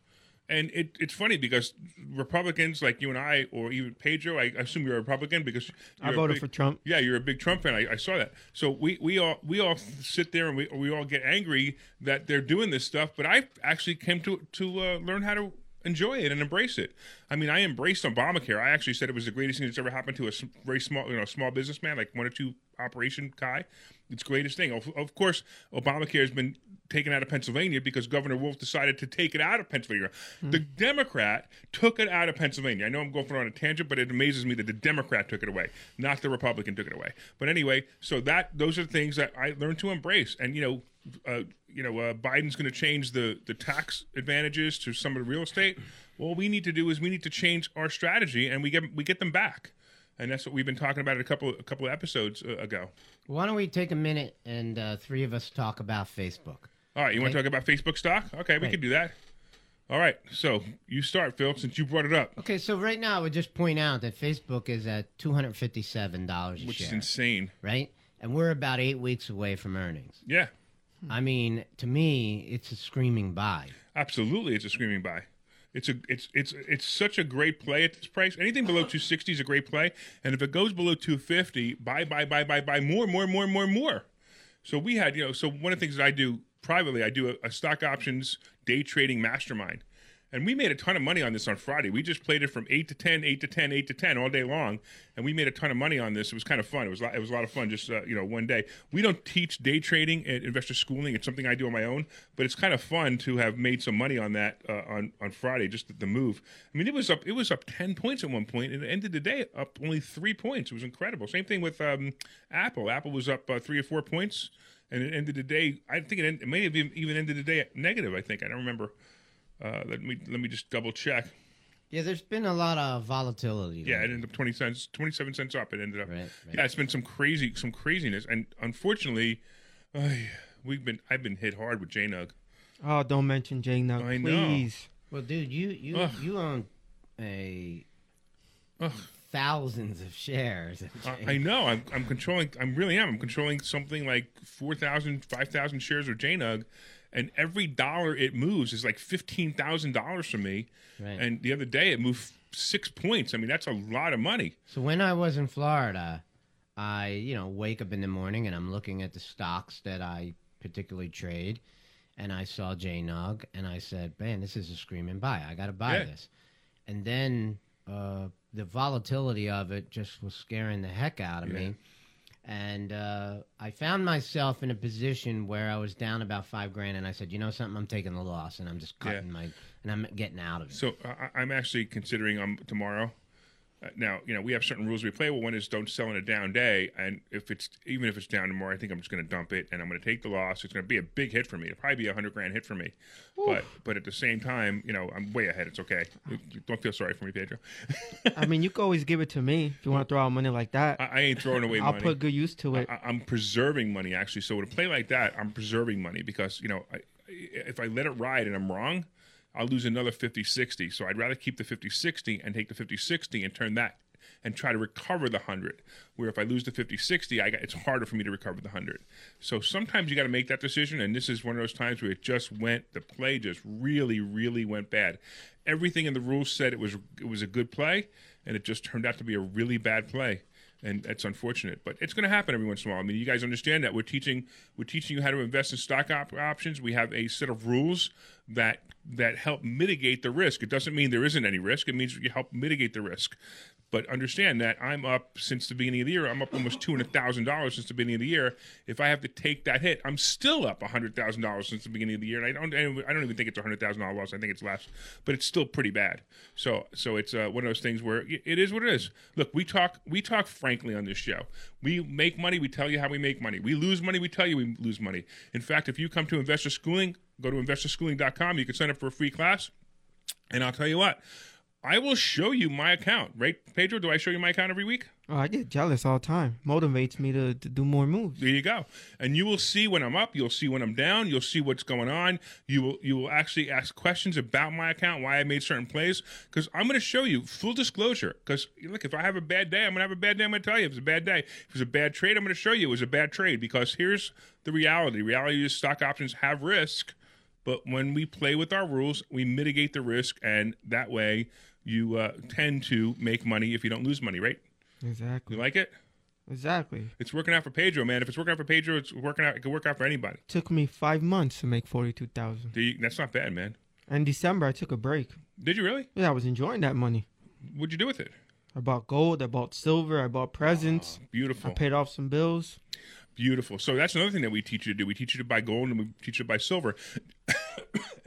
S5: And it, it's funny because Republicans like you and I, or even Pedro, I assume you're a Republican because
S6: I voted
S5: big-
S6: for Trump.
S5: Yeah, you're a big Trump fan. I, I saw that. So we, we all we all sit there and we, we all get angry that they're doing this stuff. But I actually came to to uh, learn how to enjoy it and embrace it. I mean, I embraced Obamacare. I actually said it was the greatest thing that's ever happened to a very small you know small businessman like one or two operation guy. It's the greatest thing. Of, of course, Obamacare has been taken out of Pennsylvania because Governor Wolf decided to take it out of Pennsylvania. The Democrat took it out of Pennsylvania. I know I'm going on a tangent, but it amazes me that the Democrat took it away, not the Republican took it away. But anyway, so that those are things that I learned to embrace. And you know, uh, you know, uh, Biden's going to change the the tax advantages to some of the real estate. Well, what we need to do is we need to change our strategy, and we get we get them back. And that's what we've been talking about a couple a couple of episodes uh, ago.
S4: Why don't we take a minute and uh, three of us talk about Facebook?
S5: All right, you want to talk about Facebook stock? Okay, we
S4: Right.
S5: can do that. All right, so you start, Phil, since you brought it up,
S4: Okay, so right now I would just point out that Facebook is at two hundred fifty-seven dollars a
S5: which is
S4: share,
S5: insane.
S4: right? And we're about eight weeks away from earnings.
S5: Yeah,
S4: I mean, to me, it's a screaming buy.
S5: absolutely, it's a screaming buy. It's a it's it's it's such a great play at this price. Anything below 260 is a great play, and if it goes below 250, buy buy buy buy buy more more more more more. So we had you know so one of the things that I do privately, I do a, a stock options day trading mastermind. And we made a ton of money on this on Friday. We just played it from eight to 10, 8 to 10, 8 to 10 all day long. And we made a ton of money on this. It was kind of fun. It was, it was a lot of fun just, uh, you know, one day. We don't teach day trading at investor schooling. It's something I do on my own. But it's kind of fun to have made some money on that uh, on, on Friday, just the, the move. I mean, it was up it was up 10 points at one point, and it ended the day up only three points. It was incredible. Same thing with um, Apple. Apple was up uh, three or four points. And it ended the day. I think it, end, it may have even even ended the day at negative. I think I don't remember. Uh, let me let me just double check.
S4: Yeah, there's been a lot of volatility.
S5: Yeah, it ended up twenty cents, twenty seven cents up. It ended up.
S4: Right, right.
S5: Yeah, it's been some crazy, some craziness, and unfortunately, ay, we've been I've been hit hard with JNUG.
S6: Oh, don't mention Jay now,
S5: I know.
S4: Well, dude, you you
S5: Ugh.
S4: you own a
S5: Ugh.
S4: Thousands of shares.
S5: I, I know. I'm I'm controlling. I'm really am. I'm controlling something like 4,000, 5,000 shares of JNUG, and every dollar it moves is like fifteen thousand dollars for me.
S4: Right.
S5: And the other day it moved six points. I mean, that's a lot of money.
S4: So when I was in Florida, I, you know, wake up in the morning and I'm looking at the stocks that I particularly trade, and I saw JNUG, and I said, "Man, this is a screaming buy. I got to buy
S5: Yeah.
S4: this." And then uh, the volatility of it just was scaring the heck out of me. And uh, I found myself in a position where I was down about five grand, and I said, "You know something? I'm taking the loss, and I'm just
S5: Yeah.
S4: cutting my, and I'm getting out of it."
S5: So I, I'm actually considering um tomorrow. Uh, now you know we have certain rules we play. Well, one is don't sell in a down day, and if it's even if it's down tomorrow, I think I'm just going to dump it and I'm going to take the loss. It's going to be a big hit for me. It'll probably be a hundred grand hit for me. But but at the same time, you know I'm way ahead. It's okay. Don't feel sorry for me, Pedro.
S6: I mean, you can always give it to me if you want to throw out money like that.
S5: I, I ain't throwing away
S6: I'll
S5: money.
S6: put good use to it.
S5: I, I'm preserving money actually. So with a play like that, I'm preserving money because you know I, if I let it ride and I'm wrong, I'll lose another 50 60. So I'd rather keep the 50 60 and take the 50 60 and turn that and try to recover the 100. Where if I lose the 50 60, I got, it's harder for me to recover the 100. So sometimes you got to make that decision. And this is one of those times where it just went, the play just really, really went bad. Everything in the rules said it was it was a good play, and it just turned out to be a really bad play and that's unfortunate, but it's going to happen every once in a while. I mean, you guys understand that we're teaching we're teaching you how to invest in stock op- options. We have a set of rules that that help mitigate the risk. It doesn't mean there isn't any risk. It means you help mitigate the risk. But understand that I'm up since the beginning of the year. I'm up almost two hundred thousand dollars since the beginning of the year. If I have to take that hit, I'm still up hundred thousand dollars since the beginning of the year. And I don't, I don't even think it's a hundred thousand dollar loss. I think it's less, but it's still pretty bad. So, so it's uh, one of those things where it- it is what it is. Look, we talk, we talk frankly on this show. We make money. We tell you how we make money. We lose money. We tell you we lose money. In fact, if you come to Investor Schooling, go to investorschooling.com. You can sign up for a free class. And I'll tell you what, I will show you my account, right, Pedro? Do I show you my account every week?
S6: Oh, I get jealous all the time. Motivates me to, to do more moves.
S5: There you go. And you will see when I'm up. You'll see when I'm down. You'll see what's going on. You will you will actually ask questions about my account, why I made certain plays, because I'm going to show you full disclosure. Because look, if I have a bad day, I'm going to have a bad day. I'm going to tell you if it's a bad day. If it's a bad trade, I'm going to show you it was a bad trade. Because here's the reality. Reality is stock options have risk, but when we play with our rules, we mitigate the risk, and that way you uh, tend to make money if you don't lose money. Right?
S6: Exactly.
S5: You like it?
S6: Exactly.
S5: It's working out for Pedro, man. If it's working out for Pedro, it's working out. It could work out for anybody.
S6: Took me five months to make forty two thousand.
S5: That's not bad, man.
S6: In December, I took a break.
S5: Did you really?
S6: Yeah, I was enjoying that money.
S5: What'd you do with it?
S6: I bought gold. I bought silver. I bought presents.
S5: Beautiful,
S6: I paid off some bills.
S5: Beautiful. So that's another thing that we teach you to do. We teach you to buy gold and we teach you to buy silver.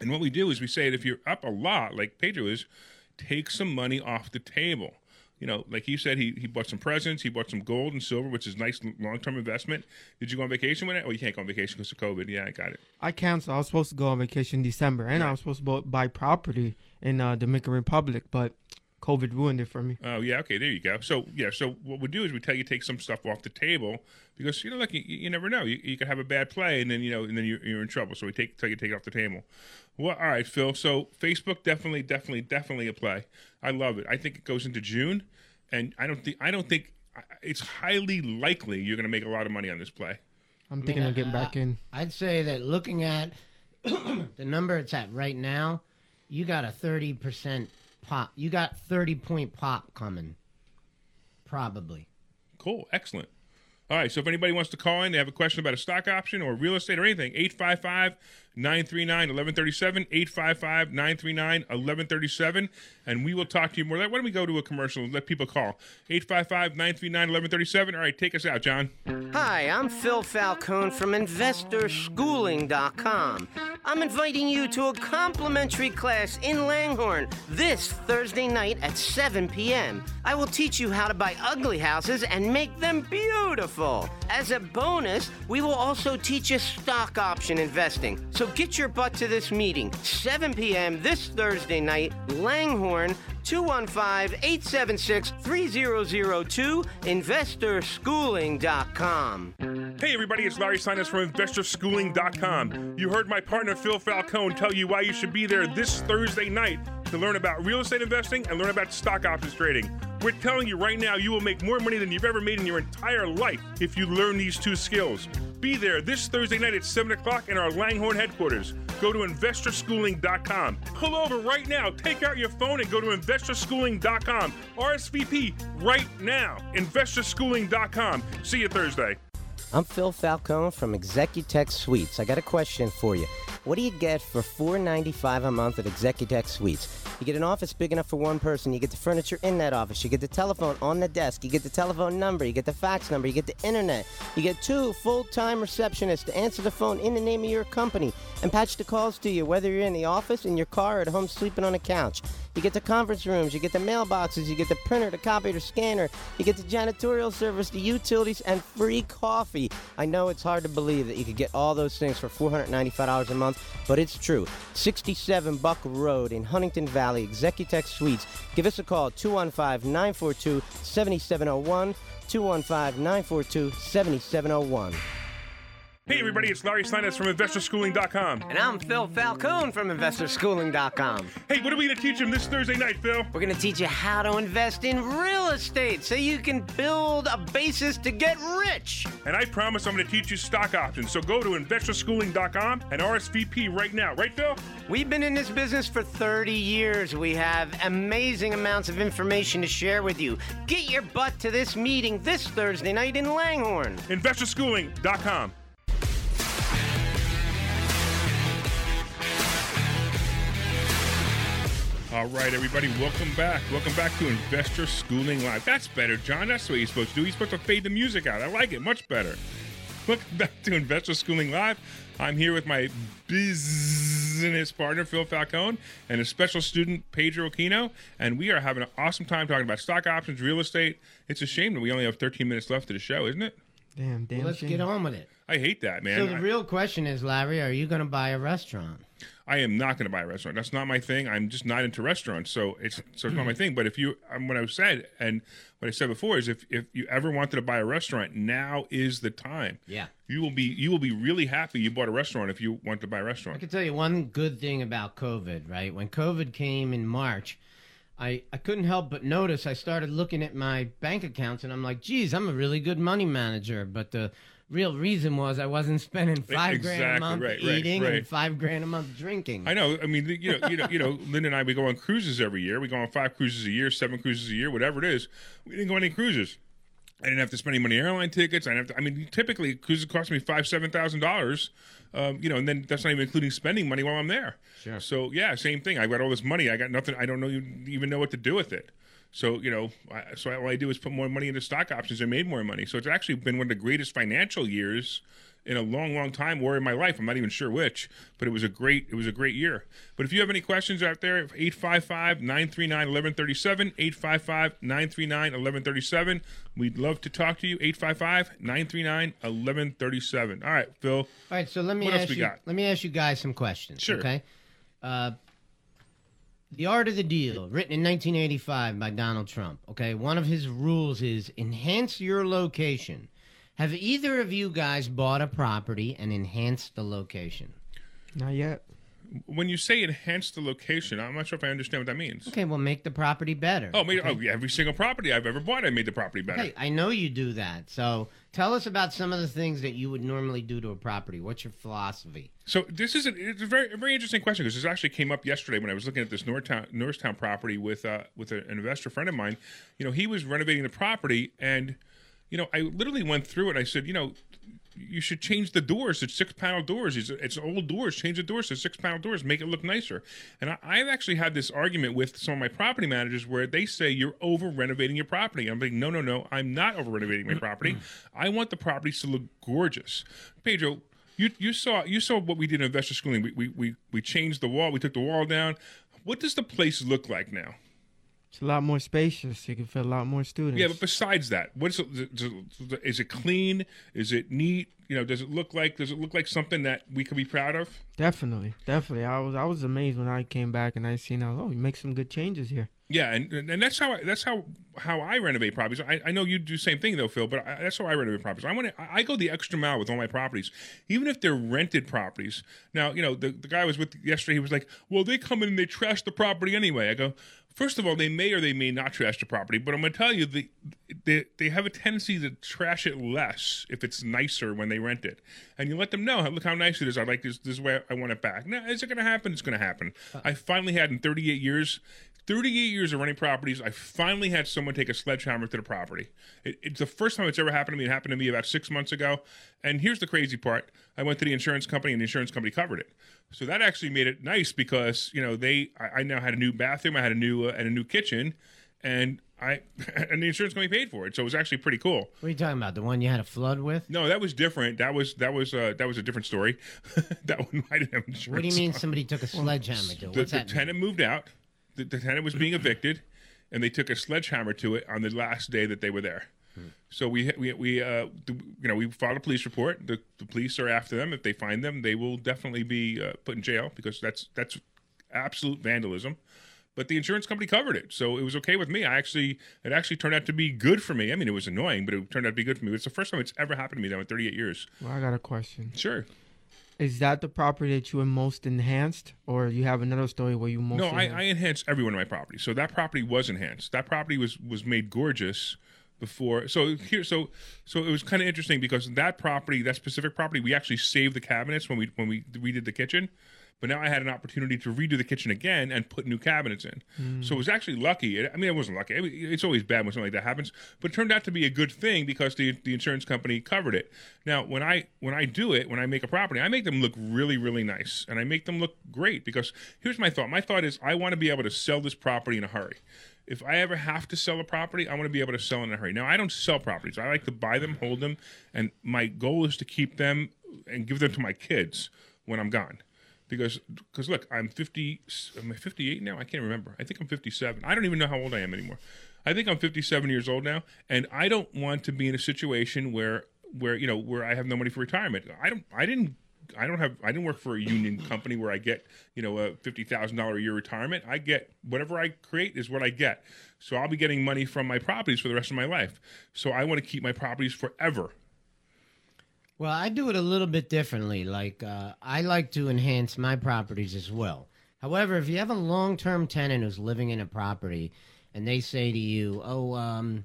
S5: and what we do is we say that if you're up a lot, like Pedro is, take some money off the table. You know, like he said, he, he bought some presents, he bought some gold and silver, which is nice long term investment. Did you go on vacation with it? Oh, you can't go on vacation because of COVID. Yeah, I got it.
S6: I canceled. I was supposed to go on vacation in December, and I was supposed to bu- buy property in uh, Dominican Republic, but COVID ruined it for me.
S5: Oh yeah, okay, there you go. So yeah, so what we do is we tell you take some stuff off the table because you know, like you, you never know, you, you could have a bad play and then you know, and then you're, you're in trouble. So we take tell you take it off the table. Well, all right, Phil. So Facebook definitely, definitely, definitely a play. I love it. I think it goes into June, and I don't think I don't think it's highly likely you're going to make a lot of money on this play.
S6: I'm thinking of getting back in.
S4: I'd say that looking at the number it's at right now, you got a 30% pop. You got 30 point pop coming. Probably.
S5: Cool, excellent. All right, so if anybody wants to call in, they have a question about a stock option or real estate or anything, 855 939 1137, 855 939 1137, and we will talk to you more. Why don't we go to a commercial and let people call? 855 939 1137. All right, take us out, John.
S4: Hi, I'm Phil Falcone from InvestorSchooling.com. I'm inviting you to a complimentary class in Langhorne this Thursday night at 7 p.m. I will teach you how to buy ugly houses and make them beautiful. As a bonus, we will also teach you stock option investing. So get your butt to this meeting, 7 p.m. this Thursday night, Langhorne, 215 876 3002, investorschooling.com.
S5: Hey, everybody, it's Larry Steinhaus from InvestorSchooling.com. You heard my partner Phil Falcone tell you why you should be there this Thursday night to learn about real estate investing and learn about stock options trading. We're telling you right now, you will make more money than you've ever made in your entire life if you learn these two skills. Be there this Thursday night at 7 o'clock in our Langhorne headquarters. Go to investorschooling.com. Pull over right now, take out your phone, and go to investorschooling.com. RSVP right now. Investorschooling.com. See you Thursday.
S4: I'm Phil Falcone from Executech Suites. I got a question for you. What do you get for $4.95 a month at Executech Suites? You get an office big enough for one person. You get the furniture in that office. You get the telephone on the desk. You get the telephone number. You get the fax number. You get the internet. You get two full-time receptionists to answer the phone in the name of your company and patch the calls to you, whether you're in the office, in your car, or at home sleeping on a couch. You get the conference rooms. You get the mailboxes. You get the printer, the copier, the scanner. You get the janitorial service, the utilities, and free coffee. I know it's hard to believe that you could get all those things for $495 a month, but it's true. 67 Buck Road in Huntingdon Valley, Executech Suites. Give us a call, 215 942 7701. 215 942 7701.
S5: Hey, everybody, it's Larry Steinhaus from InvestorSchooling.com.
S4: And I'm Phil Falcone from InvestorSchooling.com.
S5: Hey, what are we going to teach them this Thursday night, Phil?
S4: We're going to teach you how to invest in real estate so you can build a basis to get rich.
S5: And I promise I'm going to teach you stock options. So go to InvestorSchooling.com and RSVP right now. Right, Phil?
S4: We've been in this business for 30 years. We have amazing amounts of information to share with you. Get your butt to this meeting this Thursday night in Langhorne.
S5: InvestorSchooling.com. All right, everybody, welcome back. Welcome back to Investor Schooling Live. That's better, John. That's what you're supposed to do. You're supposed to fade the music out. I like it much better. Welcome back to Investor Schooling Live. I'm here with my business partner, Phil Falcone, and a special student, Pedro Aquino, and we are having an awesome time talking about stock options, real estate. It's a shame that we only have 13 minutes left of the show, isn't it?
S6: Damn, damn.
S4: Well, let's
S6: shame.
S4: get on with it.
S5: I hate that, man.
S4: so the
S5: I-
S4: real question is, Larry, are you going to buy a restaurant?
S5: I am not going to buy a restaurant. That's not my thing. I'm just not into restaurants, so it's so it's not my thing. But if you, um, what I said and what I said before is, if if you ever wanted to buy a restaurant, now is the time.
S4: Yeah.
S5: You will be you will be really happy you bought a restaurant if you want to buy a restaurant.
S4: I can tell you one good thing about COVID, right? When COVID came in March, I, I couldn't help but notice I started looking at my bank accounts and I'm like, geez, I'm a really good money manager. But the real reason was I wasn't spending five grand a month
S5: right, right,
S4: eating
S5: right.
S4: and five grand a month drinking.
S5: I know. I mean, you know, you know, you know. Lynn and I we go on cruises every year. We go on five cruises a year, seven cruises a year, whatever it is. We didn't go on any cruises. I didn't have to spend any money on airline tickets. I didn't have to. I mean, typically cruises cost me five, seven thousand dollars. Um, you know, and then that's not even including spending money while I'm there.
S4: Sure.
S5: So yeah, same thing. I got all this money. I got nothing. I don't know even know what to do with it. So you know, I, so all I do is put more money into stock options and made more money. So it's actually been one of the greatest financial years in a long, long time or in my life. I'm not even sure which, but it was a great, it was a great year. But if you have any questions out there, 855-939-1137, 855-939-1137. We'd love to talk to you. 855-939-1137. All right, Phil.
S4: All right, so let me ask you.
S5: got?
S4: Let me ask you guys some questions.
S5: Sure.
S4: Okay. Uh, the Art of the Deal, written in 1985 by Donald Trump. Okay, one of his rules is enhance your location. Have either of you guys bought a property and enhanced the location?
S6: Not yet.
S5: When you say enhance the location, I'm not sure if I understand what that means.
S4: Okay, well, make the property better.
S5: Oh, made, oh, every single property I've ever bought, I made the property better.
S4: Okay, I know you do that. So tell us about some of the things that you would normally do to a property. What's your philosophy?
S5: So this is a, it's a very a very interesting question because this actually came up yesterday when I was looking at this Northtown Norristown property with uh, with an investor friend of mine. You know, he was renovating the property, and you know, I literally went through it. I said, you know, you should change the doors. It's six panel doors. It's, it's old doors. Change the doors to six panel doors. Make it look nicer. And I, I've actually had this argument with some of my property managers where they say you're over renovating your property. I'm like, no, no, no. I'm not over renovating my property. I want the properties to look gorgeous. Pedro, you you saw you saw what we did in investor schooling. We, we we we changed the wall. We took the wall down. What does the place look like now?
S6: It's a lot more spacious. You can fit a lot more students.
S5: Yeah, but besides that, what's is it clean? Is it neat? You know, does it look like does it look like something that we could be proud of?
S6: definitely, definitely. I was I was amazed when I came back and I seen out. Oh, you make some good changes here.
S5: Yeah, and and that's how I, that's how how I renovate properties. I, I know you do the same thing though, Phil, but I, that's how I renovate properties. I want to I go the extra mile with all my properties, even if they're rented properties. Now, you know, the the guy I was with yesterday, he was like, "Well, they come in and they trash the property anyway." I go, First of all, they may or they may not trash the property, but I'm going to tell you, the, they, they have a tendency to trash it less if it's nicer when they rent it. And you let them know, look how nice it is. I like this. This is where I want it back. Now, is it going to happen? It's going to happen. Uh. I finally had in 38 years, 38 years of running properties, I finally had someone take a sledgehammer to the property. It, it's the first time it's ever happened to me. It happened to me about six months ago. And here's the crazy part: I went to the insurance company, and the insurance company covered it. So that actually made it nice because you know they I, I now had a new bathroom, I had a new uh, and a new kitchen, and I and the insurance company paid for it. So it was actually pretty cool.
S4: What are you talking about? The one you had a flood with?
S5: No, that was different. That was that was uh, that was a different story. that one I didn't have insurance.
S4: What do you mean
S5: on.
S4: somebody took a sledgehammer to it?
S5: The,
S4: What's
S5: the
S4: that mean?
S5: tenant moved out. The, the tenant was being evicted, and they took a sledgehammer to it on the last day that they were there. So we we we uh you know we filed a police report. The, the police are after them. If they find them, they will definitely be uh, put in jail because that's that's absolute vandalism. But the insurance company covered it, so it was okay with me. I actually it actually turned out to be good for me. I mean, it was annoying, but it turned out to be good for me. It's the first time it's ever happened to me now in 38 years.
S6: Well, I got a question.
S5: Sure.
S6: Is that the property that you were most enhanced, or you have another story where you most?
S5: No, I,
S6: enhanced?
S5: I enhanced every one of my properties. So that property was enhanced. That property was was made gorgeous before. So here, so so it was kind of interesting because that property, that specific property, we actually saved the cabinets when we when we redid the kitchen. But now I had an opportunity to redo the kitchen again and put new cabinets in. Hmm. So it was actually lucky. I mean, it wasn't lucky. I it's always bad when something like that happens, but it turned out to be a good thing because the the insurance company covered it. Now, when I when I do it, when I make a property, I make them look really really nice, and I make them look great because here's my thought. My thought is I want to be able to sell this property in a hurry. If I ever have to sell a property, I want to be able to sell in a hurry. Now, I don't sell properties. I like to buy them, hold them, and my goal is to keep them and give them to my kids when I'm gone because because look, I'm 50. Am I 58 now? I can't remember. I think I'm 57. I don't even know how old I am anymore. I think I'm 57 years old now, and I don't want to be in a situation where where you know where I have no money for retirement. I don't. I didn't. I don't have. I didn't work for a union company where I get you know a fifty thousand dollar a year retirement. I get whatever I create is what I get. So I'll be getting money from my properties for the rest of my life. So I want to keep my properties forever.
S4: Well, I do it a little bit differently. Like uh, I like to enhance my properties as well. However, if you have a long-term tenant who's living in a property, and they say to you, "Oh, um,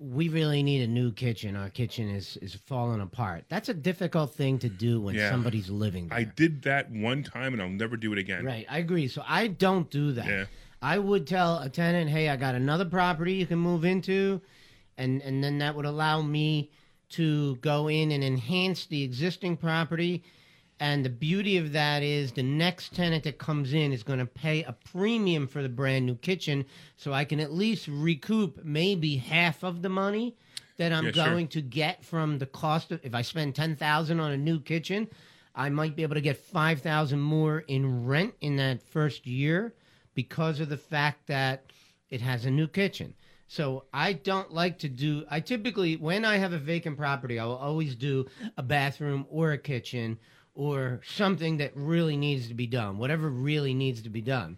S4: we really need a new kitchen. Our kitchen is is falling apart." That's a difficult thing to do when
S5: Yeah.
S4: somebody's living there.
S5: I did that one time, and I'll never do it again.
S4: Right, I agree. So I don't do that.
S5: Yeah.
S4: I would tell a tenant, "Hey, I got another property you can move into," and and then that would allow me to go in and enhance the existing property. And the beauty of that is the next tenant that comes in is going to pay a premium for the brand new kitchen, so I can at least recoup maybe half of the money that I'm
S5: Yeah, sure.
S4: going to get from the cost of. If I spend ten thousand on a new kitchen, I might be able to get five thousand more in rent in that first year because of the fact that it has a new kitchen. So I don't like to do. I typically, when I have a vacant property, I will always do a bathroom or a kitchen or something that really needs to be done, whatever really needs to be done.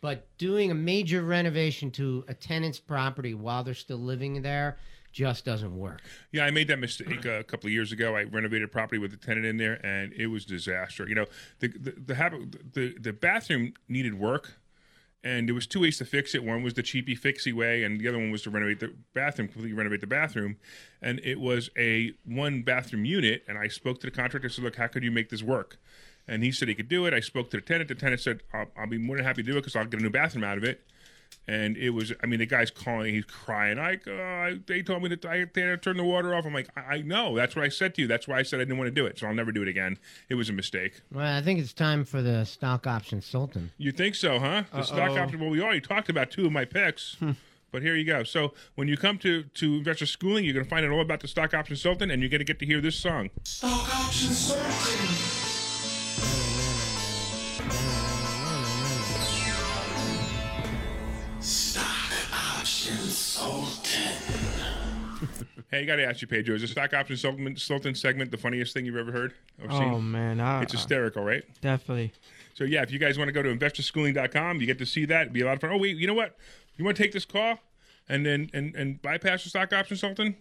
S4: But doing a major renovation to a tenant's property while they're still living there just doesn't work.
S5: Yeah, I made that mistake uh, a couple of years ago. I renovated property with a tenant in there, and it was disaster. You know, the the the, habit, the, the bathroom needed work, and there was two ways to fix it. One was the cheapy fixy way, and the other one was to renovate the bathroom, completely renovate the bathroom. And it was a one bathroom unit. And I spoke to the contractor. Said, "Look, how could you make this work?" And he said he could do it. I spoke to the tenant. The tenant said, "I'll, I'll be more than happy to do it because I'll get a new bathroom out of it." And it was, I mean, the guy's calling, he's crying. Like, uh, they told me that I had to turn the water off. I'm like, I, I know. That's what I said to you. That's why I said I didn't want to do it. So I'll never do it again. It was a mistake.
S4: Well, I think it's time for the stock option sultan.
S5: You think so, huh? The stock
S6: Uh-oh.
S5: option. Well, we already talked about two of my picks. But here you go. So when you come to to investor schooling, you're going to find out all about the stock option sultan, and you're going to get to hear this song. Hey, I got to ask you, Pedro, is the stock option sultan, sultan segment the funniest thing you've ever heard? Or
S6: Oh man, I,
S5: It's hysterical, right?
S6: definitely.
S5: So yeah, if you guys want to go to investorschooling.com, you get to see that. It'd be a lot of fun. Oh wait, you know what? You want to take this call and then and and bypass the stock option sultan?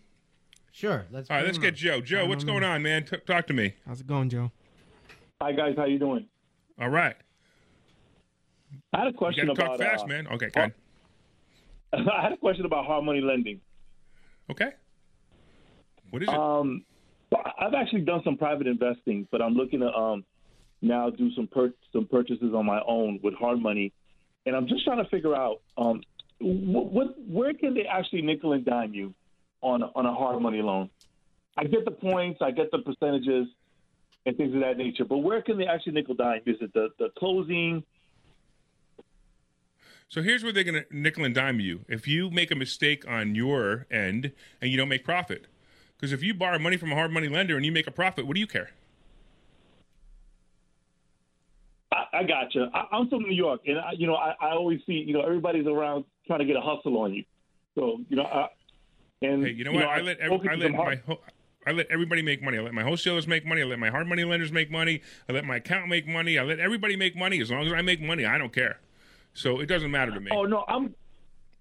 S4: Sure. Let's
S5: All right, let's
S4: him
S5: get
S4: on.
S5: Joe. Joe, what's going on, man? T- talk to me.
S6: How's it going, Joe?
S7: Hi guys, how you doing?
S5: All right,
S7: I had a
S5: you
S7: question
S5: got to
S7: about
S5: talk fast,
S7: uh,
S5: man. Okay, good.
S7: I had a question about hard money lending.
S5: Okay. What is it?
S7: Um, I've actually done some private investing, but I'm looking to um now do some some purchases on my own with hard money, and I'm just trying to figure out um what, what where can they actually nickel and dime you on on a hard money loan? I get the points, I get the percentages, and things of that nature, but where can they actually nickel dime? Is it the the closing?
S5: So here's where they're going to nickel and dime you. If you make a mistake on your end and you don't make profit, because if you borrow money from a hard money lender and you make a profit, what do you care?
S7: I, I gotcha. I, I'm from New York, and I, you know, I, I always see, you know, everybody's around trying to get a hustle on you. So, you know, I, and
S5: Hey, you know what? I let every, I let my ho- I let everybody make money. I let my wholesalers make money. I let my hard money lenders make money. I let my account make money. I let everybody make money. As long as I make money, I don't care. So it doesn't matter to me.
S7: Oh no, I'm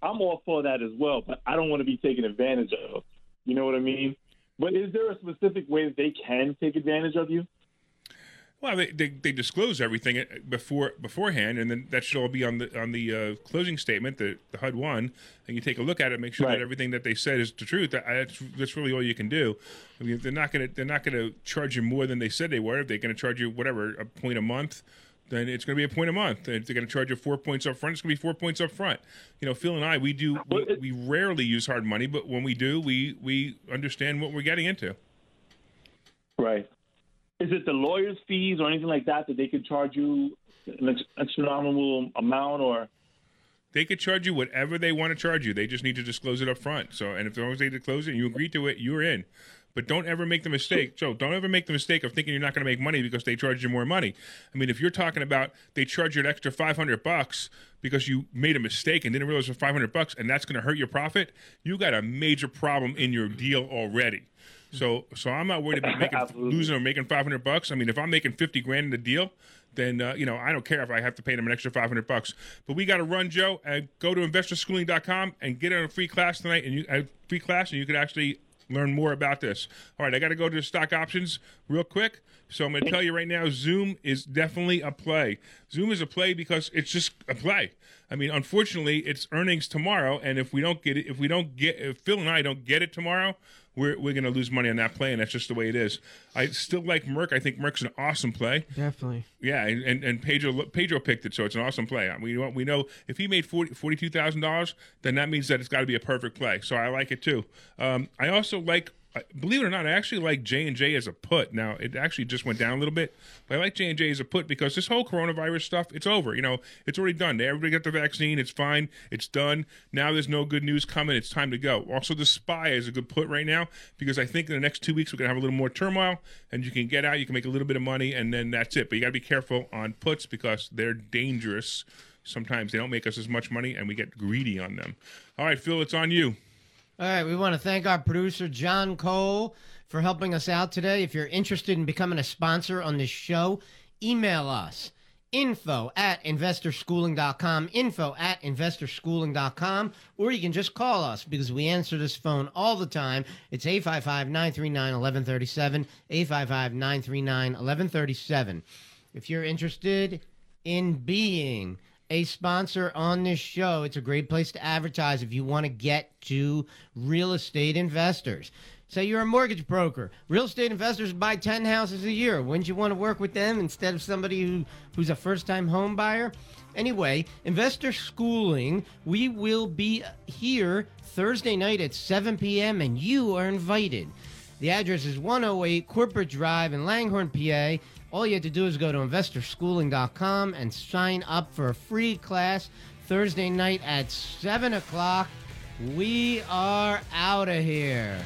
S7: I'm all for that as well, but I don't want to be taken advantage of. You know what I mean? But is there a specific way that they can take advantage of you?
S5: Well, they, they, they disclose everything before beforehand, and then that should all be on the on the uh, closing statement, the, the HUD one, and you take a look at it, make sure
S7: Right.
S5: that everything that they said is the truth. That, that's that's really all you can do. I mean, they're not gonna they're not gonna charge you more than they said they were. If they're gonna charge you whatever a point a month, then it's gonna be a point a month. If they're gonna charge you four points up front, it's gonna be four points up front. You know, Phil and I, we do we, we rarely use hard money, but when we do, we we understand what we're getting into.
S7: Right. Is it the lawyer's fees or anything like that that they could charge you an astronomical amount or?
S5: They could charge you whatever they want to charge you. They just need to disclose it up front. So, and if as long as they disclose it and you agree to it, you're in. But don't ever make the mistake, Joe. Don't ever make the mistake of thinking you're not going to make money because they charge you more money. I mean, if you're talking about they charge you an extra 500 bucks because you made a mistake and didn't realize it was 500 bucks, and that's going to hurt your profit, you got a major problem in your deal already. So so I'm not worried about making losing or making 500 bucks. I mean, if I'm making 50 grand in the deal, then uh, you know I don't care if I have to pay them an extra 500 bucks. But we got to run, Joe. And go to investorschooling.com and get on a free class tonight, and you a free class, and you could actually learn more about this. All right, I got to go to the stock options real quick. So I'm going to tell you right now, Zoom is definitely a play. Zoom is a play because it's just a play. I mean, unfortunately, it's earnings tomorrow, and if we don't get it, if we don't get, if Phil and I don't get it tomorrow, we're we're going to lose money on that play, and that's just the way it is. I still like Merck. I think Merck's an awesome play.
S6: Definitely.
S5: Yeah, and, and, and Pedro Pedro picked it, so it's an awesome play. We know, we know if he made forty forty two thousand dollars, then that means that it's got to be a perfect play. So I like it too. Um, I also like, believe it or not, I actually like J and J as a put. Now it actually just went down a little bit, but I like J and J as a put because this whole coronavirus stuff, it's over. You know, it's already done. Everybody got the vaccine. It's fine. It's done. Now there's no good news coming. It's time to go. Also, the spy is a good put right now because I think in the next two weeks we're gonna have a little more turmoil, and you can get out. You can make a little bit of money, and then that's it. But you got to be careful on puts because they're dangerous. Sometimes they don't make us as much money, and we get greedy on them. All right, Phil, it's on you.
S4: All right, we want to thank our producer, John Cole, for helping us out today. If you're interested in becoming a sponsor on this show, email us info at investorschooling.com, info at investorschooling.com, or you can just call us because we answer this phone all the time. It's 855 939 1137, 855 939 1137. If you're interested in being a sponsor on this show, it's a great place to advertise if you want to get to real estate investors. Say you're a mortgage broker. Real estate investors buy 10 houses a year. Wouldn't you want to work with them instead of somebody who, who's a first time home buyer? Anyway, investor schooling, we will be here Thursday night at 7 p.m., and you are invited. The address is 108 Corporate Drive in Langhorne, PA. All you have to do is go to investorschooling.com and sign up for a free class Thursday night at 7 o'clock. We are out of here.